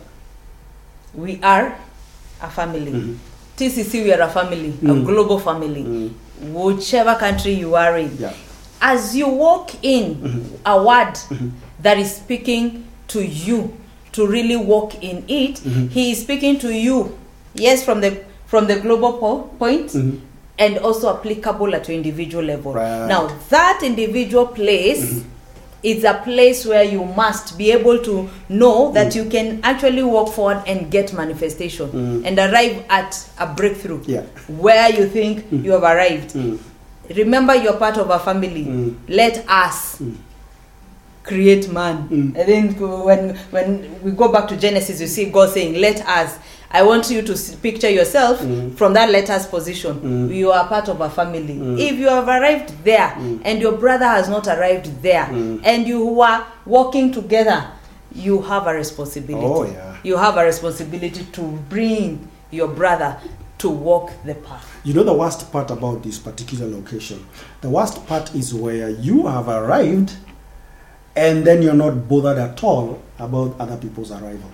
[SPEAKER 2] We are a family.
[SPEAKER 3] Mhm.
[SPEAKER 2] TCC, we are a family, a
[SPEAKER 3] Mm.
[SPEAKER 2] global family.
[SPEAKER 3] Mm.
[SPEAKER 2] Whichever country you are in,
[SPEAKER 3] Yeah.
[SPEAKER 2] As you walk in
[SPEAKER 3] Mhm.
[SPEAKER 2] a word
[SPEAKER 3] Mhm.
[SPEAKER 2] that is speaking to you to really walk in it,
[SPEAKER 3] Mhm.
[SPEAKER 2] he is speaking to you. Yes, from the from the global po- point,
[SPEAKER 3] Mhm.
[SPEAKER 2] and also applicable at your individual level.
[SPEAKER 3] Right.
[SPEAKER 2] Now, that individual place is a place where you must be able to know that you can actually walk forward and get manifestation
[SPEAKER 3] Mm.
[SPEAKER 2] and arrive at a breakthrough
[SPEAKER 3] Yeah.
[SPEAKER 2] where you think you have arrived. Remember, you're part of a family.
[SPEAKER 3] Mm.
[SPEAKER 2] Let us
[SPEAKER 3] Mm.
[SPEAKER 2] create man.
[SPEAKER 3] Mm.
[SPEAKER 2] I think when when we go back to Genesis, you see God saying, "Let us." I want you to picture yourself
[SPEAKER 3] Mm.
[SPEAKER 2] from that let us position.
[SPEAKER 3] Mm.
[SPEAKER 2] You are part of a family.
[SPEAKER 3] Mm.
[SPEAKER 2] If you have arrived there and your brother has not arrived there, and you are walking together, you have a responsibility.
[SPEAKER 3] Oh, yeah.
[SPEAKER 2] You have a responsibility to bring your brother to walk the path.
[SPEAKER 3] You know the worst part about this particular location? The worst part is where you have arrived and then you're not bothered at all about other people's arrival.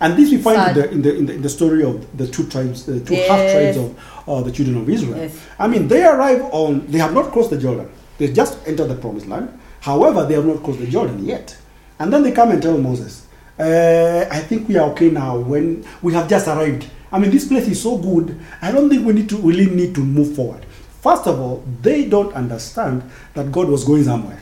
[SPEAKER 3] And this we find in the, in, the, in, the, in the story of the two tribes, the two
[SPEAKER 2] Yes.
[SPEAKER 3] half tribes of uh, the children of Israel.
[SPEAKER 2] Yes.
[SPEAKER 3] I mean, they arrive on, they have not crossed the Jordan. They just entered the promised land. However, they have not crossed the Jordan yet. And then they come and tell Moses, uh, I think we are okay now when we have just arrived. I mean, this place is so good. I don't think we need to really need to move forward. First of all, they don't understand that God was going somewhere.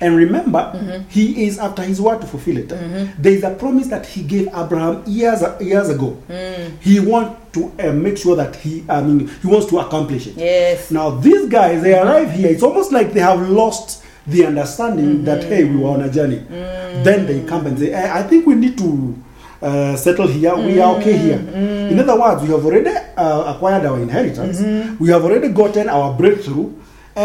[SPEAKER 3] And remember, mm-hmm. he is after his word to fulfill it. Mm-hmm. There is a promise that he gave Abraham years years ago. Mm. He wants to uh, make sure that he, I mean, he wants to accomplish it.
[SPEAKER 2] Yes.
[SPEAKER 3] Now, these guys, they mm-hmm. arrive here. It's almost like they have lost the understanding that, hey, we were on a journey. Mm. Then they come and say, eh, I think we need to uh, settle here. We are okay here. In other words, we have already uh, acquired our inheritance. We have already gotten our breakthrough. Uh,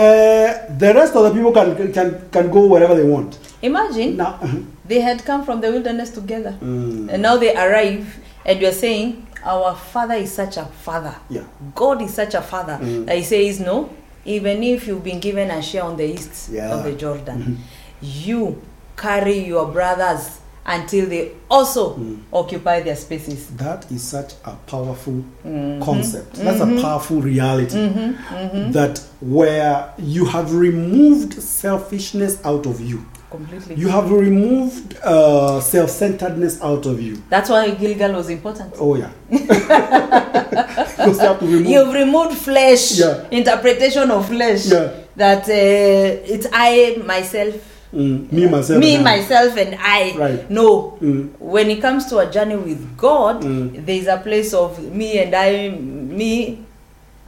[SPEAKER 3] the rest of the people can, can, can go wherever they want.
[SPEAKER 2] Imagine
[SPEAKER 3] Now,
[SPEAKER 2] they had come from the wilderness together.
[SPEAKER 3] Mm.
[SPEAKER 2] And now they arrive, and you're saying, Our father is such a father.
[SPEAKER 3] Yeah.
[SPEAKER 2] God is such a father
[SPEAKER 3] Mm.
[SPEAKER 2] that He says, No, even if you've been given a share on the east
[SPEAKER 3] Yeah.
[SPEAKER 2] of the Jordan,
[SPEAKER 3] Mhm.
[SPEAKER 2] you carry your brothers until they also
[SPEAKER 3] Mm.
[SPEAKER 2] occupy their spaces.
[SPEAKER 3] That is such a powerful
[SPEAKER 2] Mhm.
[SPEAKER 3] concept. That's
[SPEAKER 2] Mhm.
[SPEAKER 3] a powerful reality.
[SPEAKER 2] Mhm, mhm.
[SPEAKER 3] That where you have removed selfishness out of you,
[SPEAKER 2] completely.
[SPEAKER 3] You have removed uh, self-centeredness out of you.
[SPEAKER 2] That's why Gilgal was important.
[SPEAKER 3] Oh yeah. because you have to remove.
[SPEAKER 2] You've removed flesh,
[SPEAKER 3] Yeah.
[SPEAKER 2] interpretation of flesh.
[SPEAKER 3] Yeah.
[SPEAKER 2] That uh, it's I, myself,
[SPEAKER 3] Mm, me myself.
[SPEAKER 2] me,
[SPEAKER 3] and I.
[SPEAKER 2] myself, and I.
[SPEAKER 3] Right.
[SPEAKER 2] No.
[SPEAKER 3] Mm.
[SPEAKER 2] When it comes to a journey with God,
[SPEAKER 3] Mm.
[SPEAKER 2] there is a place of me and I, me,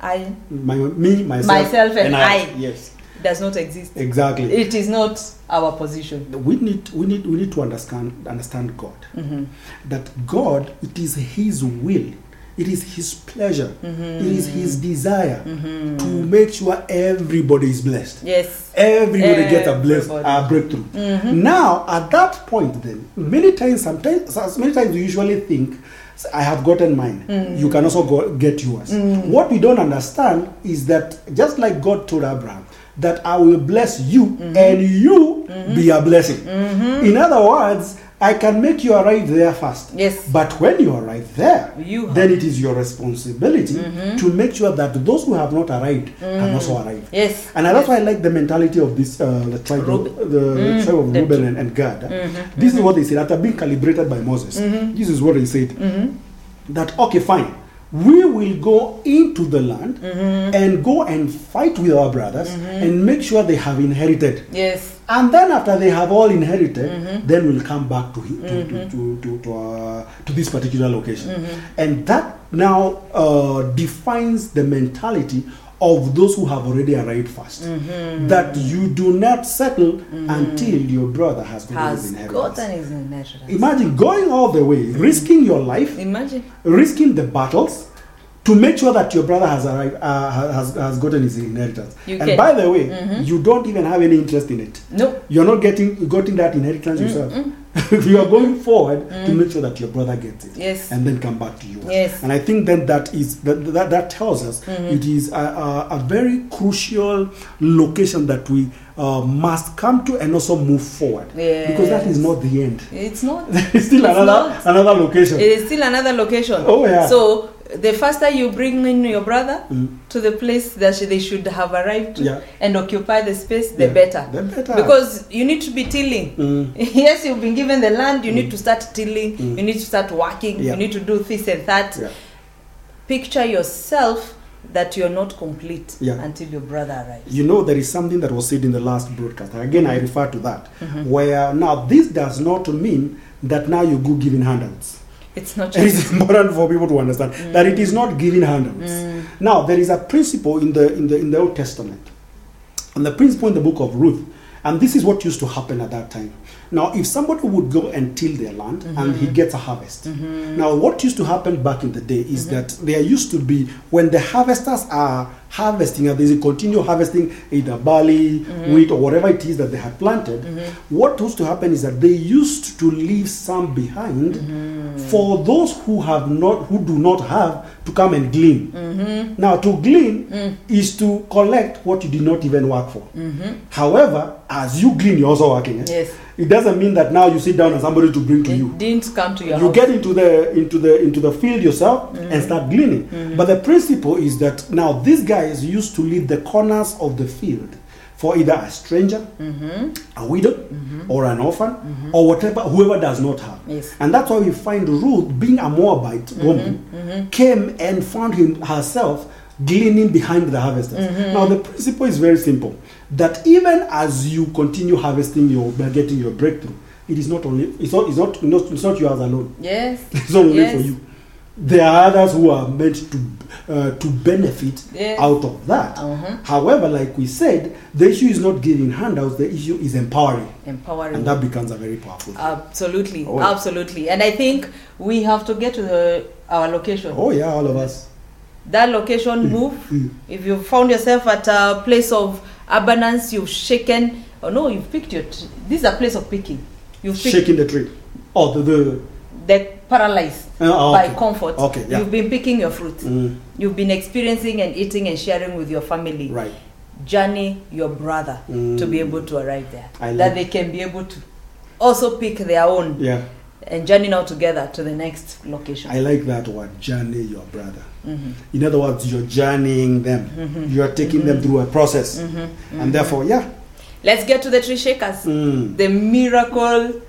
[SPEAKER 2] I
[SPEAKER 3] My, me myself.
[SPEAKER 2] Myself and I.
[SPEAKER 3] Yes.
[SPEAKER 2] does not exist.
[SPEAKER 3] Exactly.
[SPEAKER 2] It is not our position.
[SPEAKER 3] we need we need we need to understand understand God.
[SPEAKER 2] Mhm.
[SPEAKER 3] That God it is His will, it is His pleasure,
[SPEAKER 2] Mm-hmm.
[SPEAKER 3] it is His desire to make sure everybody is blessed.
[SPEAKER 2] Yes.
[SPEAKER 3] Everybody gets a blessed
[SPEAKER 2] Everybody.
[SPEAKER 3] a breakthrough.
[SPEAKER 2] Mm-hmm.
[SPEAKER 3] Now at that point, then many times sometimes many times we usually think. I have gotten mine.
[SPEAKER 2] Mm.
[SPEAKER 3] You can also go, get yours. What we don't understand is that just like God told Abraham, that I will bless you
[SPEAKER 2] Mm-hmm.
[SPEAKER 3] and you be a blessing. In other words, I can make you arrive there first.
[SPEAKER 2] Yes.
[SPEAKER 3] But when you arrive there,
[SPEAKER 2] You
[SPEAKER 3] then it is your responsibility to make sure that those who have not arrived can also arrive.
[SPEAKER 2] Yes.
[SPEAKER 3] And that's why I like the mentality of this uh, the tribe of, the
[SPEAKER 2] Mm,
[SPEAKER 3] tribe of Reuben and, and Gad. This is what they said after being calibrated by Moses. This is what they said that okay, fine. We will go into the land mm-hmm. and go and fight with our brothers mm-hmm. and make sure they have inherited.
[SPEAKER 2] Yes.
[SPEAKER 3] And then after they have all inherited, mm-hmm. then we'll come back to to to to to, to, uh, to this particular location, and that now uh, defines the mentality of those who have already arrived 1st mm-hmm. That you do not settle mm-hmm. until your brother has gotten his
[SPEAKER 2] Has
[SPEAKER 3] inheritance.
[SPEAKER 2] gotten his inheritance.
[SPEAKER 3] Imagine going all the way, risking your life,
[SPEAKER 2] Imagine.
[SPEAKER 3] risking the battles to make sure that your brother has arrived, uh, has, has gotten his inheritance.
[SPEAKER 2] You
[SPEAKER 3] and
[SPEAKER 2] can.
[SPEAKER 3] by the way, mm-hmm. you don't even have any interest in it.
[SPEAKER 2] No.
[SPEAKER 3] You're not getting getting that inheritance yourself. you are going forward to make sure that your brother gets it,
[SPEAKER 2] Yes.
[SPEAKER 3] and then come back to you.
[SPEAKER 2] Yes.
[SPEAKER 3] And I think then that is that that, that tells us it is a, a, a very crucial location that we uh, must come to and also move forward because that is not the end.
[SPEAKER 2] It's not.
[SPEAKER 3] It's still
[SPEAKER 2] It's
[SPEAKER 3] another
[SPEAKER 2] not.
[SPEAKER 3] another location.
[SPEAKER 2] It is still another location.
[SPEAKER 3] Oh, yeah.
[SPEAKER 2] So the faster you bring in your brother
[SPEAKER 3] Mm.
[SPEAKER 2] to the place that they should have arrived to
[SPEAKER 3] Yeah.
[SPEAKER 2] and occupy the space, the
[SPEAKER 3] Yeah,
[SPEAKER 2] better.
[SPEAKER 3] the better.
[SPEAKER 2] Because you need to be tilling.
[SPEAKER 3] Mm.
[SPEAKER 2] yes, you've been given the land. You need to start tilling.
[SPEAKER 3] Mm.
[SPEAKER 2] You need to start working.
[SPEAKER 3] Yeah.
[SPEAKER 2] You need to do this and that. Picture yourself that you're not complete until your brother arrives.
[SPEAKER 3] You know, there is something that was said in the last broadcast. Again, I refer to that.
[SPEAKER 2] Mm-hmm.
[SPEAKER 3] Where now, this does not mean that now you go giving handouts.
[SPEAKER 2] It's not
[SPEAKER 3] It
[SPEAKER 2] just
[SPEAKER 3] is important for people to understand mm. that it is not giving handouts.
[SPEAKER 2] Mm.
[SPEAKER 3] Now, there is a principle in the, in, the, in the Old Testament, and the principle in the book of Ruth, and this is what used to happen at that time. Now, if somebody would go and till their land and he mm-hmm. gets a harvest, mm-hmm. now what used to happen back in the day is mm-hmm. that there used to be when the harvesters are harvesting and they continue harvesting either barley, mm-hmm. wheat, or whatever it is that they had planted, mm-hmm. what used to happen is that they used to leave some behind mm-hmm. for those who have not, who do not have, to come and glean. Now, to glean mm. is to collect what you did not even work for. However, as you glean, you're also working. eh?
[SPEAKER 2] Yes.
[SPEAKER 3] It doesn't mean that now you sit down and somebody to bring to
[SPEAKER 2] it
[SPEAKER 3] you.
[SPEAKER 2] didn't come to your
[SPEAKER 3] You
[SPEAKER 2] house.
[SPEAKER 3] get into the into the into the field yourself and start gleaning. But the principle is that now these guys used to leave the corners of the field for either a stranger, mm-hmm. a widow, mm-hmm. or an orphan, mm-hmm. or whatever whoever does not have.
[SPEAKER 2] Yes.
[SPEAKER 3] And that's why we find Ruth, being a Moabite woman, came and found him herself gleaning behind the harvesters. Now the principle is very simple: that even as you continue harvesting your getting your breakthrough, it is not only it's not it's not it's not, it's not yours alone.
[SPEAKER 2] Yes.
[SPEAKER 3] It's not only
[SPEAKER 2] Yes.
[SPEAKER 3] for you. There are others who are meant to uh, to benefit
[SPEAKER 2] Yes.
[SPEAKER 3] out of that.
[SPEAKER 2] Uh-huh.
[SPEAKER 3] However, like we said, the issue is not giving handouts. The issue is empowering,
[SPEAKER 2] Empowering.
[SPEAKER 3] and that becomes a very powerful. thing.
[SPEAKER 2] Absolutely,
[SPEAKER 3] Oh, yeah.
[SPEAKER 2] absolutely. And I think we have to get to the, our location.
[SPEAKER 3] oh yeah, all of us.
[SPEAKER 2] That location move.
[SPEAKER 3] Mm.
[SPEAKER 2] If you found yourself at a place of abundance, you've shaken. Oh no, you've picked your. T- this is a place of picking. You've picked
[SPEAKER 3] Shaking the tree. Oh, the, the
[SPEAKER 2] the paralyzed
[SPEAKER 3] oh,
[SPEAKER 2] by
[SPEAKER 3] okay.
[SPEAKER 2] comfort.
[SPEAKER 3] Okay, yeah.
[SPEAKER 2] You've been picking your fruit.
[SPEAKER 3] Mm,
[SPEAKER 2] You've been experiencing and eating and sharing with your family.
[SPEAKER 3] right.
[SPEAKER 2] Journey your brother
[SPEAKER 3] Mm.
[SPEAKER 2] to be able to arrive there.
[SPEAKER 3] I
[SPEAKER 2] that they can be able to also pick their own
[SPEAKER 3] Yeah,
[SPEAKER 2] and journey now together to the next location.
[SPEAKER 3] I like that word. Journey your brother.
[SPEAKER 2] Mhm.
[SPEAKER 3] In other words, you're journeying them.
[SPEAKER 2] Mm-hmm.
[SPEAKER 3] You are taking them through a process, and therefore, yeah,
[SPEAKER 2] Let's get to the tree shakers.
[SPEAKER 3] Mm.
[SPEAKER 2] The miracle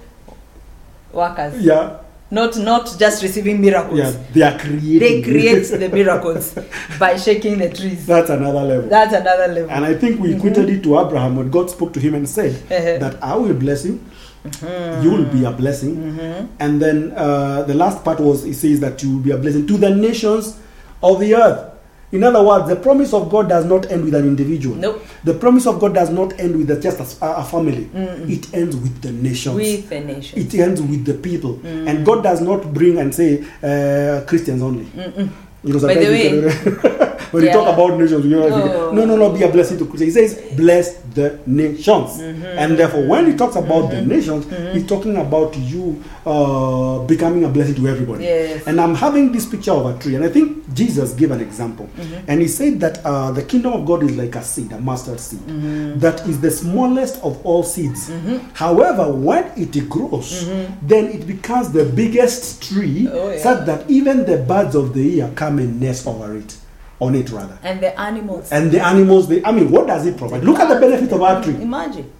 [SPEAKER 2] workers.
[SPEAKER 3] Yeah,
[SPEAKER 2] Not not just receiving miracles.
[SPEAKER 3] yeah, they are creating.
[SPEAKER 2] They create the miracles by shaking the trees.
[SPEAKER 3] That's another level.
[SPEAKER 2] That's another level.
[SPEAKER 3] and I think we equated it to Abraham when God spoke to him and said
[SPEAKER 2] Uh-huh.
[SPEAKER 3] that I will bless you,
[SPEAKER 2] Mm-hmm.
[SPEAKER 3] you will be a blessing. And then uh, the last part was, he says that you will be a blessing to the nations of the earth. In other words, the promise of God does not end with an individual.
[SPEAKER 2] Nope.
[SPEAKER 3] The promise of God does not end with just a, a family. It ends with the nations.
[SPEAKER 2] With the nation.
[SPEAKER 3] it ends with the people.
[SPEAKER 2] Mm.
[SPEAKER 3] And God does not bring and say uh, Christians only. Know,
[SPEAKER 2] By the
[SPEAKER 3] sometimes you when you
[SPEAKER 2] Yeah.
[SPEAKER 3] talk about nations, you know,
[SPEAKER 2] Oh.
[SPEAKER 3] no, no, no, be a blessing to Christians. He says, bless the nations.
[SPEAKER 2] Mm-hmm.
[SPEAKER 3] And therefore, when he talks about the nations, he's talking about you uh, becoming a blessing to everybody.
[SPEAKER 2] Yes.
[SPEAKER 3] And I'm having this picture of a tree, and I think Jesus gave an example.
[SPEAKER 2] Mm-hmm.
[SPEAKER 3] And he said that uh, the kingdom of God is like a seed, a mustard seed,
[SPEAKER 2] Mm-hmm.
[SPEAKER 3] that is the smallest of all seeds. However, when it grows, then it becomes the biggest tree,
[SPEAKER 2] Oh, yeah.
[SPEAKER 3] such that even the birds of the air come and nest over it, on it rather.
[SPEAKER 2] and the animals.
[SPEAKER 3] And the animals, they, I mean, what does it provide? Look at the benefit of our tree.
[SPEAKER 2] Imagine.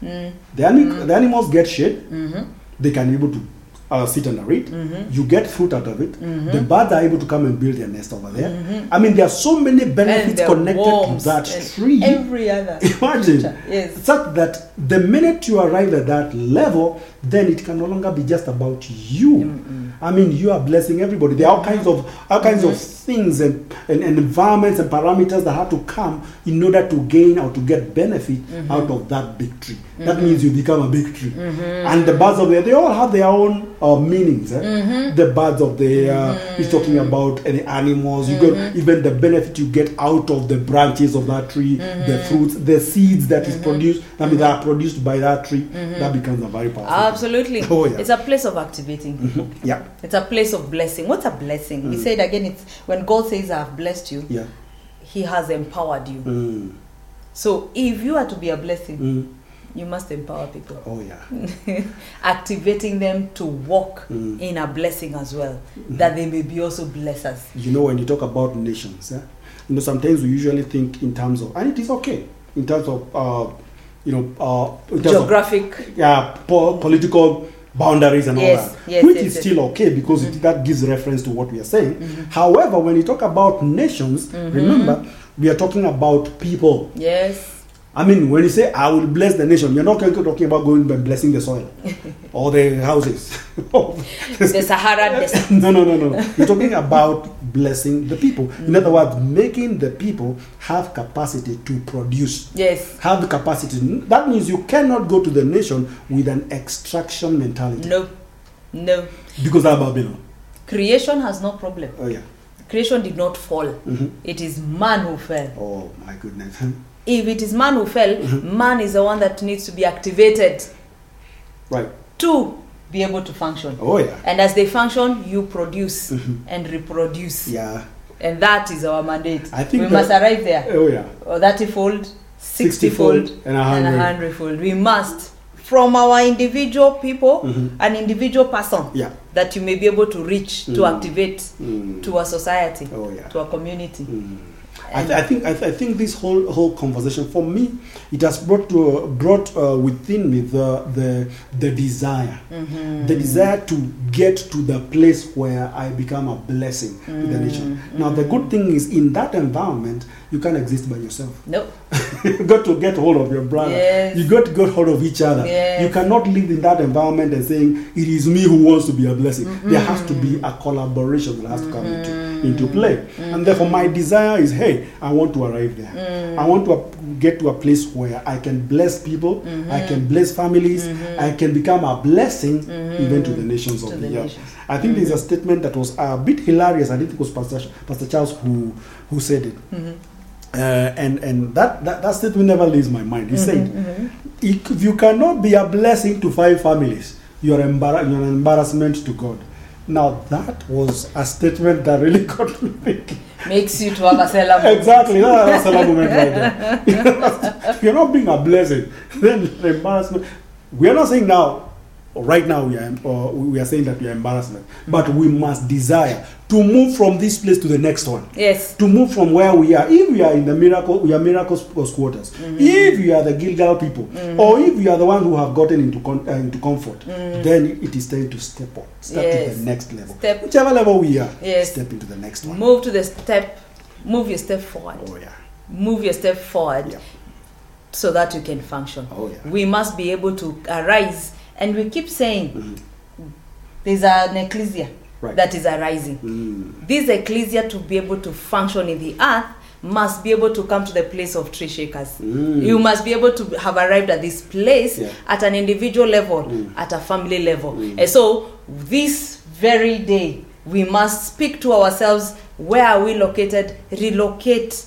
[SPEAKER 3] The, ani- mm. the animals get shade. Mm-hmm. They can be able to uh, sit under it. Mm-hmm. You get fruit out of it. Mm-hmm. The birds are able to come and build their nest over there. I mean, there are so many benefits connected to that tree.
[SPEAKER 2] Every other.
[SPEAKER 3] Imagine.
[SPEAKER 2] Yes.
[SPEAKER 3] Such that the minute you arrive at that level, then it can no longer be just about you. I mean, you are blessing everybody. There are all kinds of all kinds of things and, and, and environments and parameters that have to come in order to gain or to get benefit mm-hmm. out of that big tree. That mm-hmm. means you become a big tree. Mm-hmm. And the birds of the air, they all have their own uh, meanings. eh? The birds of the air is talking about any animals. You get even the benefit you get out of the branches of that tree, the fruits, the seeds that is produced. I mean, that are produced by that tree. That becomes a very powerful.
[SPEAKER 2] Absolutely.
[SPEAKER 3] Oh, yeah.
[SPEAKER 2] It's a place of activating people.
[SPEAKER 3] Yeah,
[SPEAKER 2] It's a place of blessing. What's a blessing? We said again, it's when God says, I've blessed you,
[SPEAKER 3] yeah.
[SPEAKER 2] He has empowered you.
[SPEAKER 3] Mm,
[SPEAKER 2] So if you are to be a blessing,
[SPEAKER 3] mm.
[SPEAKER 2] you must empower people,
[SPEAKER 3] Oh yeah.
[SPEAKER 2] activating them to walk
[SPEAKER 3] Mm.
[SPEAKER 2] in a blessing as well, that they may be also blessers.
[SPEAKER 3] You know, when you talk about nations, yeah, you know, sometimes we usually think in terms of, and it is okay in terms of, uh, you know, uh, terms of
[SPEAKER 2] Geographic.
[SPEAKER 3] yeah, po- political boundaries and
[SPEAKER 2] Yes,
[SPEAKER 3] all that,
[SPEAKER 2] yes,
[SPEAKER 3] which
[SPEAKER 2] yes,
[SPEAKER 3] is still okay because it, mm-hmm. that gives reference to what we are saying. Mm-hmm. However, when you talk about nations, mm-hmm. remember we are talking about people.
[SPEAKER 2] Yes.
[SPEAKER 3] I mean, when you say I will bless the nation, you're not talking about going and blessing the soil or the houses.
[SPEAKER 2] The Sahara Desert.
[SPEAKER 3] no, no, no, no. You're talking about blessing the people. In other words, making the people have capacity to produce.
[SPEAKER 2] Yes.
[SPEAKER 3] Have the capacity. That means you cannot go to the nation with an extraction mentality.
[SPEAKER 2] No. No.
[SPEAKER 3] Because of Babylon.
[SPEAKER 2] Creation has no problem.
[SPEAKER 3] Oh, yeah.
[SPEAKER 2] Creation did not fall.
[SPEAKER 3] Mhm.
[SPEAKER 2] It is man who fell.
[SPEAKER 3] Oh, my goodness.
[SPEAKER 2] If it is man who fell,
[SPEAKER 3] Mm-hmm.
[SPEAKER 2] man is the one that needs to be activated
[SPEAKER 3] Right.
[SPEAKER 2] to be able to function.
[SPEAKER 3] Oh, yeah.
[SPEAKER 2] And as they function, you produce
[SPEAKER 3] Mhm.
[SPEAKER 2] and reproduce.
[SPEAKER 3] Yeah.
[SPEAKER 2] And that is our mandate.
[SPEAKER 3] I think
[SPEAKER 2] we
[SPEAKER 3] that-
[SPEAKER 2] must arrive there.
[SPEAKER 3] Oh, yeah.
[SPEAKER 2] Or 30 fold, 60
[SPEAKER 3] 60-fold, and a hundred.
[SPEAKER 2] hundred fold. We must, from our individual people,
[SPEAKER 3] Mhm.
[SPEAKER 2] an individual person,
[SPEAKER 3] Yeah.
[SPEAKER 2] that you may be able to reach, to
[SPEAKER 3] Mm.
[SPEAKER 2] activate
[SPEAKER 3] Mm.
[SPEAKER 2] to a society,
[SPEAKER 3] Oh, yeah.
[SPEAKER 2] to a community.
[SPEAKER 3] Mm. I, th- I think I, th- I think this whole whole conversation for me it has brought to uh, brought uh, within me the the the desire
[SPEAKER 2] Mm-hmm.
[SPEAKER 3] the desire to get to the place where I become a blessing to
[SPEAKER 2] Mm-hmm.
[SPEAKER 3] the nation. Now the good thing is in that environment you can't exist by yourself.
[SPEAKER 2] No.
[SPEAKER 3] you got to get hold of your brother.
[SPEAKER 2] Yes.
[SPEAKER 3] You got to get hold of each other.
[SPEAKER 2] Yes.
[SPEAKER 3] You cannot live in that environment and saying it is me who wants to be a blessing. There has to be a collaboration that has to come into, mm-hmm. into play. And therefore my desire is hey, I want to arrive there. Mm. I want to get to a place where I can bless people, mm-hmm. I can bless families, mm-hmm. I can become a blessing even to the nations
[SPEAKER 2] To
[SPEAKER 3] of
[SPEAKER 2] the
[SPEAKER 3] the earth. I think there's a statement that was a bit hilarious. I think it was Pastor, Pastor Charles who, who said it. Uh, and and that, that, that statement never leaves my mind. He said, if you cannot be a blessing to five families, you're, embar- you're an embarrassment to God. Now, that was a statement that really got me thinking.
[SPEAKER 2] Makes you to have a celebration.
[SPEAKER 3] Exactly, that's a moment right there. If you're not being a blessing, then the embarrassment. We are not saying now, right now we are uh, we are saying that we are embarrassment, but we must desire to move from this place to the next one.
[SPEAKER 2] Yes.
[SPEAKER 3] To move from where we are, if we are in the miracle, we are miracle squatters. If you are the Gilgal people, or if you are the one who have gotten into con- uh, into comfort, then it is time to step up, step to the next level.
[SPEAKER 2] Step-
[SPEAKER 3] Whichever level we are,
[SPEAKER 2] Yes.
[SPEAKER 3] step into the next one.
[SPEAKER 2] Move to the step, move your step forward.
[SPEAKER 3] Oh yeah,
[SPEAKER 2] Move your step forward
[SPEAKER 3] Yeah.
[SPEAKER 2] so that you can function.
[SPEAKER 3] oh yeah.
[SPEAKER 2] We must be able to arise. And we keep saying
[SPEAKER 3] Mhm.
[SPEAKER 2] there's an ecclesia
[SPEAKER 3] Right.
[SPEAKER 2] that is arising.
[SPEAKER 3] Mm.
[SPEAKER 2] This ecclesia to be able to function in the earth must be able to come to the place of tree shakers.
[SPEAKER 3] Mm.
[SPEAKER 2] You must be able to have arrived at this place
[SPEAKER 3] Yeah.
[SPEAKER 2] at an individual level,
[SPEAKER 3] Mm.
[SPEAKER 2] at a family level.
[SPEAKER 3] Mm.
[SPEAKER 2] And so, this very day, we must speak to ourselves where are we located? Relocate.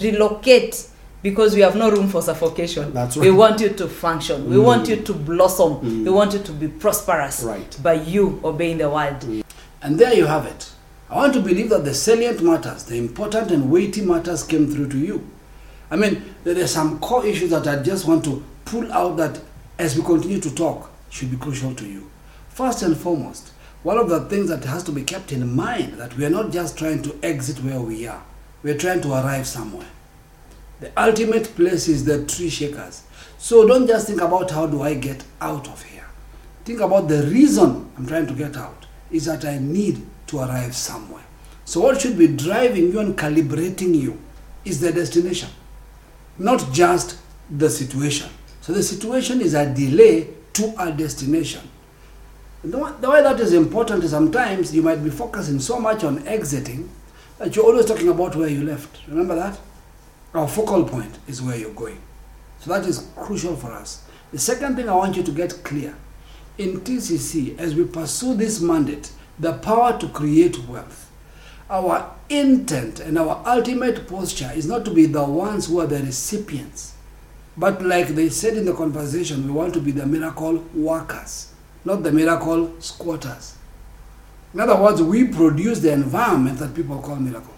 [SPEAKER 2] Relocate. Because we have no room for suffocation.
[SPEAKER 3] That's
[SPEAKER 2] We want you to function. We
[SPEAKER 3] Mm.
[SPEAKER 2] want you to blossom.
[SPEAKER 3] Mm.
[SPEAKER 2] We want you to be prosperous
[SPEAKER 3] Right.
[SPEAKER 2] by you obeying the word.
[SPEAKER 1] And there you have it. I want to believe that the salient matters, the important and weighty matters came through to you. I mean, there are some core issues that I just want to pull out that as we continue to talk should be crucial to you. First and foremost, one of the things that has to be kept in mind that we are not just trying to exit where we are. We are trying to arrive somewhere. The ultimate place is the tree shakers. So don't just think about how do I get out of here. Think about the reason I'm trying to get out is that I need to arrive somewhere. So what should be driving you and calibrating you is the destination, not just the situation. So the situation is a delay to a destination. The way that is important is sometimes you might be focusing so much on exiting that you're always talking about where you left. Remember that? Our focal point is where you're going. So that is crucial for us. The second thing I want you to get clear in TCC, as we pursue this mandate, the power to create wealth, our intent and our ultimate posture is not to be the ones who are the recipients, but like they said in the conversation, we want to be the miracle workers, not the miracle squatters. In other words, we produce the environment that people call miracles.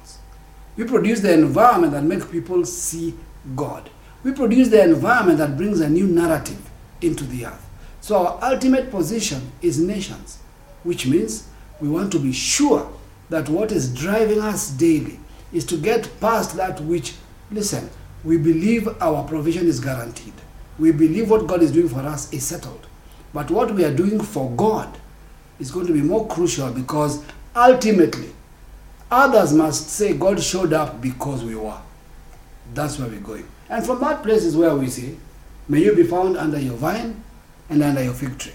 [SPEAKER 1] We produce the environment that makes people see God. We produce the environment that brings a new narrative into the earth. So our ultimate position is nations, which means we want to be sure that what is driving us daily is to get past that which, listen, we believe our provision is guaranteed. We believe what God is doing for us is settled. But what we are doing for God is going to be more crucial because ultimately Others must say God showed up because we were. That's where we're going. And from that place is where we say, May you be found under your vine and under your fig tree.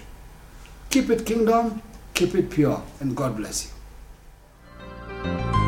[SPEAKER 1] Keep it kingdom, keep it pure, and God bless you.